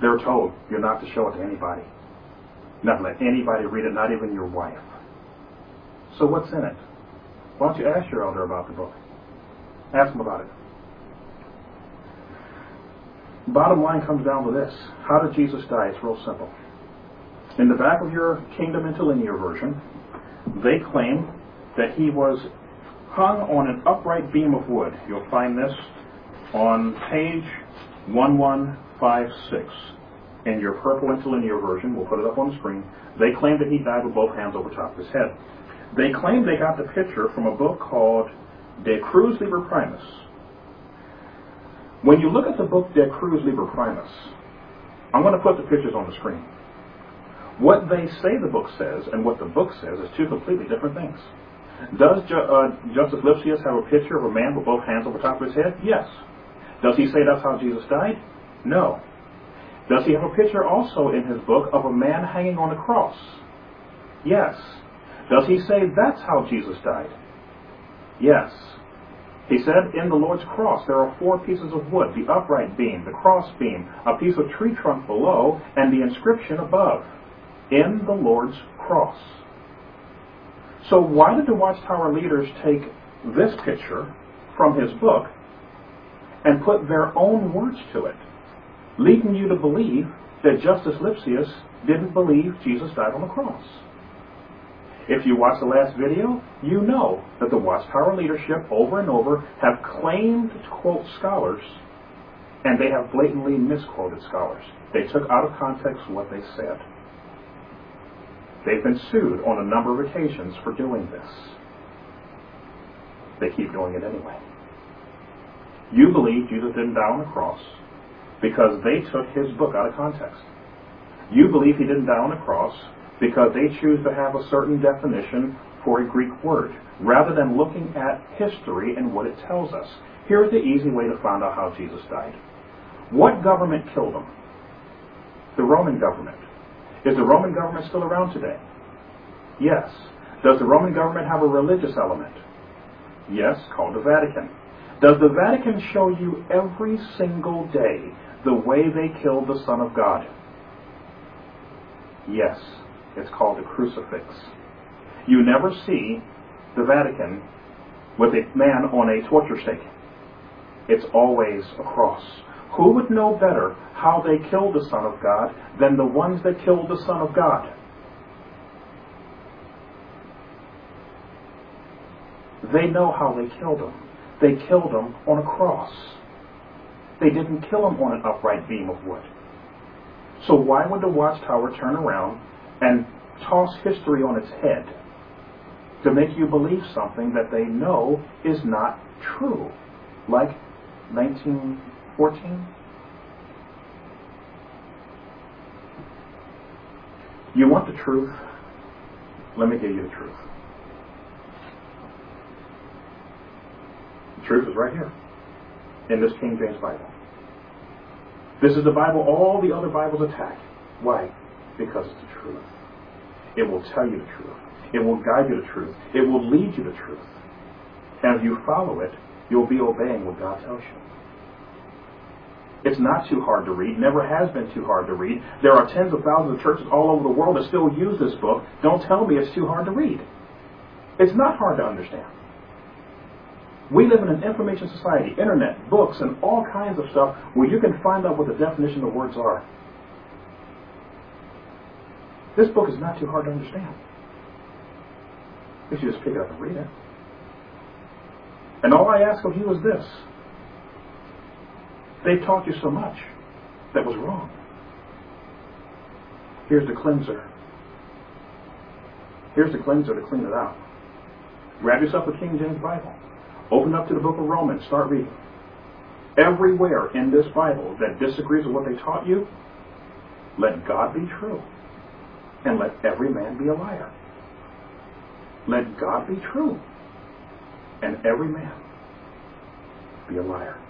They're told you're not to show it to anybody. Not let anybody read it, not even your wife. So what's in it? Why don't you ask your elder about the book? Ask them about it. Bottom line comes down to this. How did Jesus die? It's real simple. In the back of your Kingdom Interlinear version, they claim that he was hung on an upright beam of wood. You'll find this on page 1156 in your purple interlinear version. We'll put it up on the screen. They claim that he died with both hands over top of his head. They claim they got the picture from a book called De Cruce Liber Primus. When you look at the book De Cruce Liber Primus, I'm going to put the pictures on the screen. What they say the book says and what the book says is two completely different things. Does Ju- uh, Justus Lipsius have a picture of a man with both hands over the top of his head? Yes. Does he say that's how Jesus died? No. Does he have a picture also in his book of a man hanging on a cross? Yes. Does he say that's how Jesus died? Yes. He said, in the Lord's cross there are four pieces of wood, the upright beam, the cross beam, a piece of tree trunk below, and the inscription above, in the Lord's cross. So why did the Watchtower leaders take this picture from his book and put their own words to it, leading you to believe that Justus Lipsius didn't believe Jesus died on the cross? If you watch the last video, you know that the Watchtower leadership over and over have claimed to quote scholars, and they have blatantly misquoted scholars. They took out of context what they said. They've been sued on a number of occasions for doing this. They keep doing it anyway. You believe Jesus didn't die on the cross because they took his book out of context. You believe he didn't die on the cross because they choose to have a certain definition for a Greek word, rather than looking at history and what it tells us. Here's the easy way to find out how Jesus died. What government killed him? The Roman government. Is the Roman government still around today? Yes. Does the Roman government have a religious element? Yes, called the Vatican. Does the Vatican show you every single day the way they killed the Son of God? Yes. It's called a crucifix. You never see the Vatican with a man on a torture stake. It's always a cross. Who would know better how they killed the Son of God than the ones that killed the Son of God? They know how they killed him. They killed him on a cross. They didn't kill him on an upright beam of wood. So why would the watchtower turn around and toss history on its head to make you believe something that they know is not true? Like 1914? You want the truth? Let me give you the truth. The truth is right here in this King James Bible. This is the Bible all the other Bibles attack. Why? Because it's the truth. It will tell you the truth. It will guide you to truth. It will lead you to truth. And if you follow it, you'll be obeying what God tells you. It's not too hard to read, never has been too hard to read. There are tens of thousands of churches all over the world that still use this book. Don't tell me it's too hard to read. It's not hard to understand. We live in an information society, internet, books, and all kinds of stuff where you can find out what the definition of words are. This book is not too hard to understand. If you just pick it up and read it. And all I ask of you is this. They taught you so much that was wrong. Here's the cleanser. Here's the cleanser to clean it out. Grab yourself a King James Bible. Open up to the book of Romans. Start reading. Everywhere in this Bible that disagrees with what they taught you, let God be true and let every man be a liar. Let God be true and every man be a liar.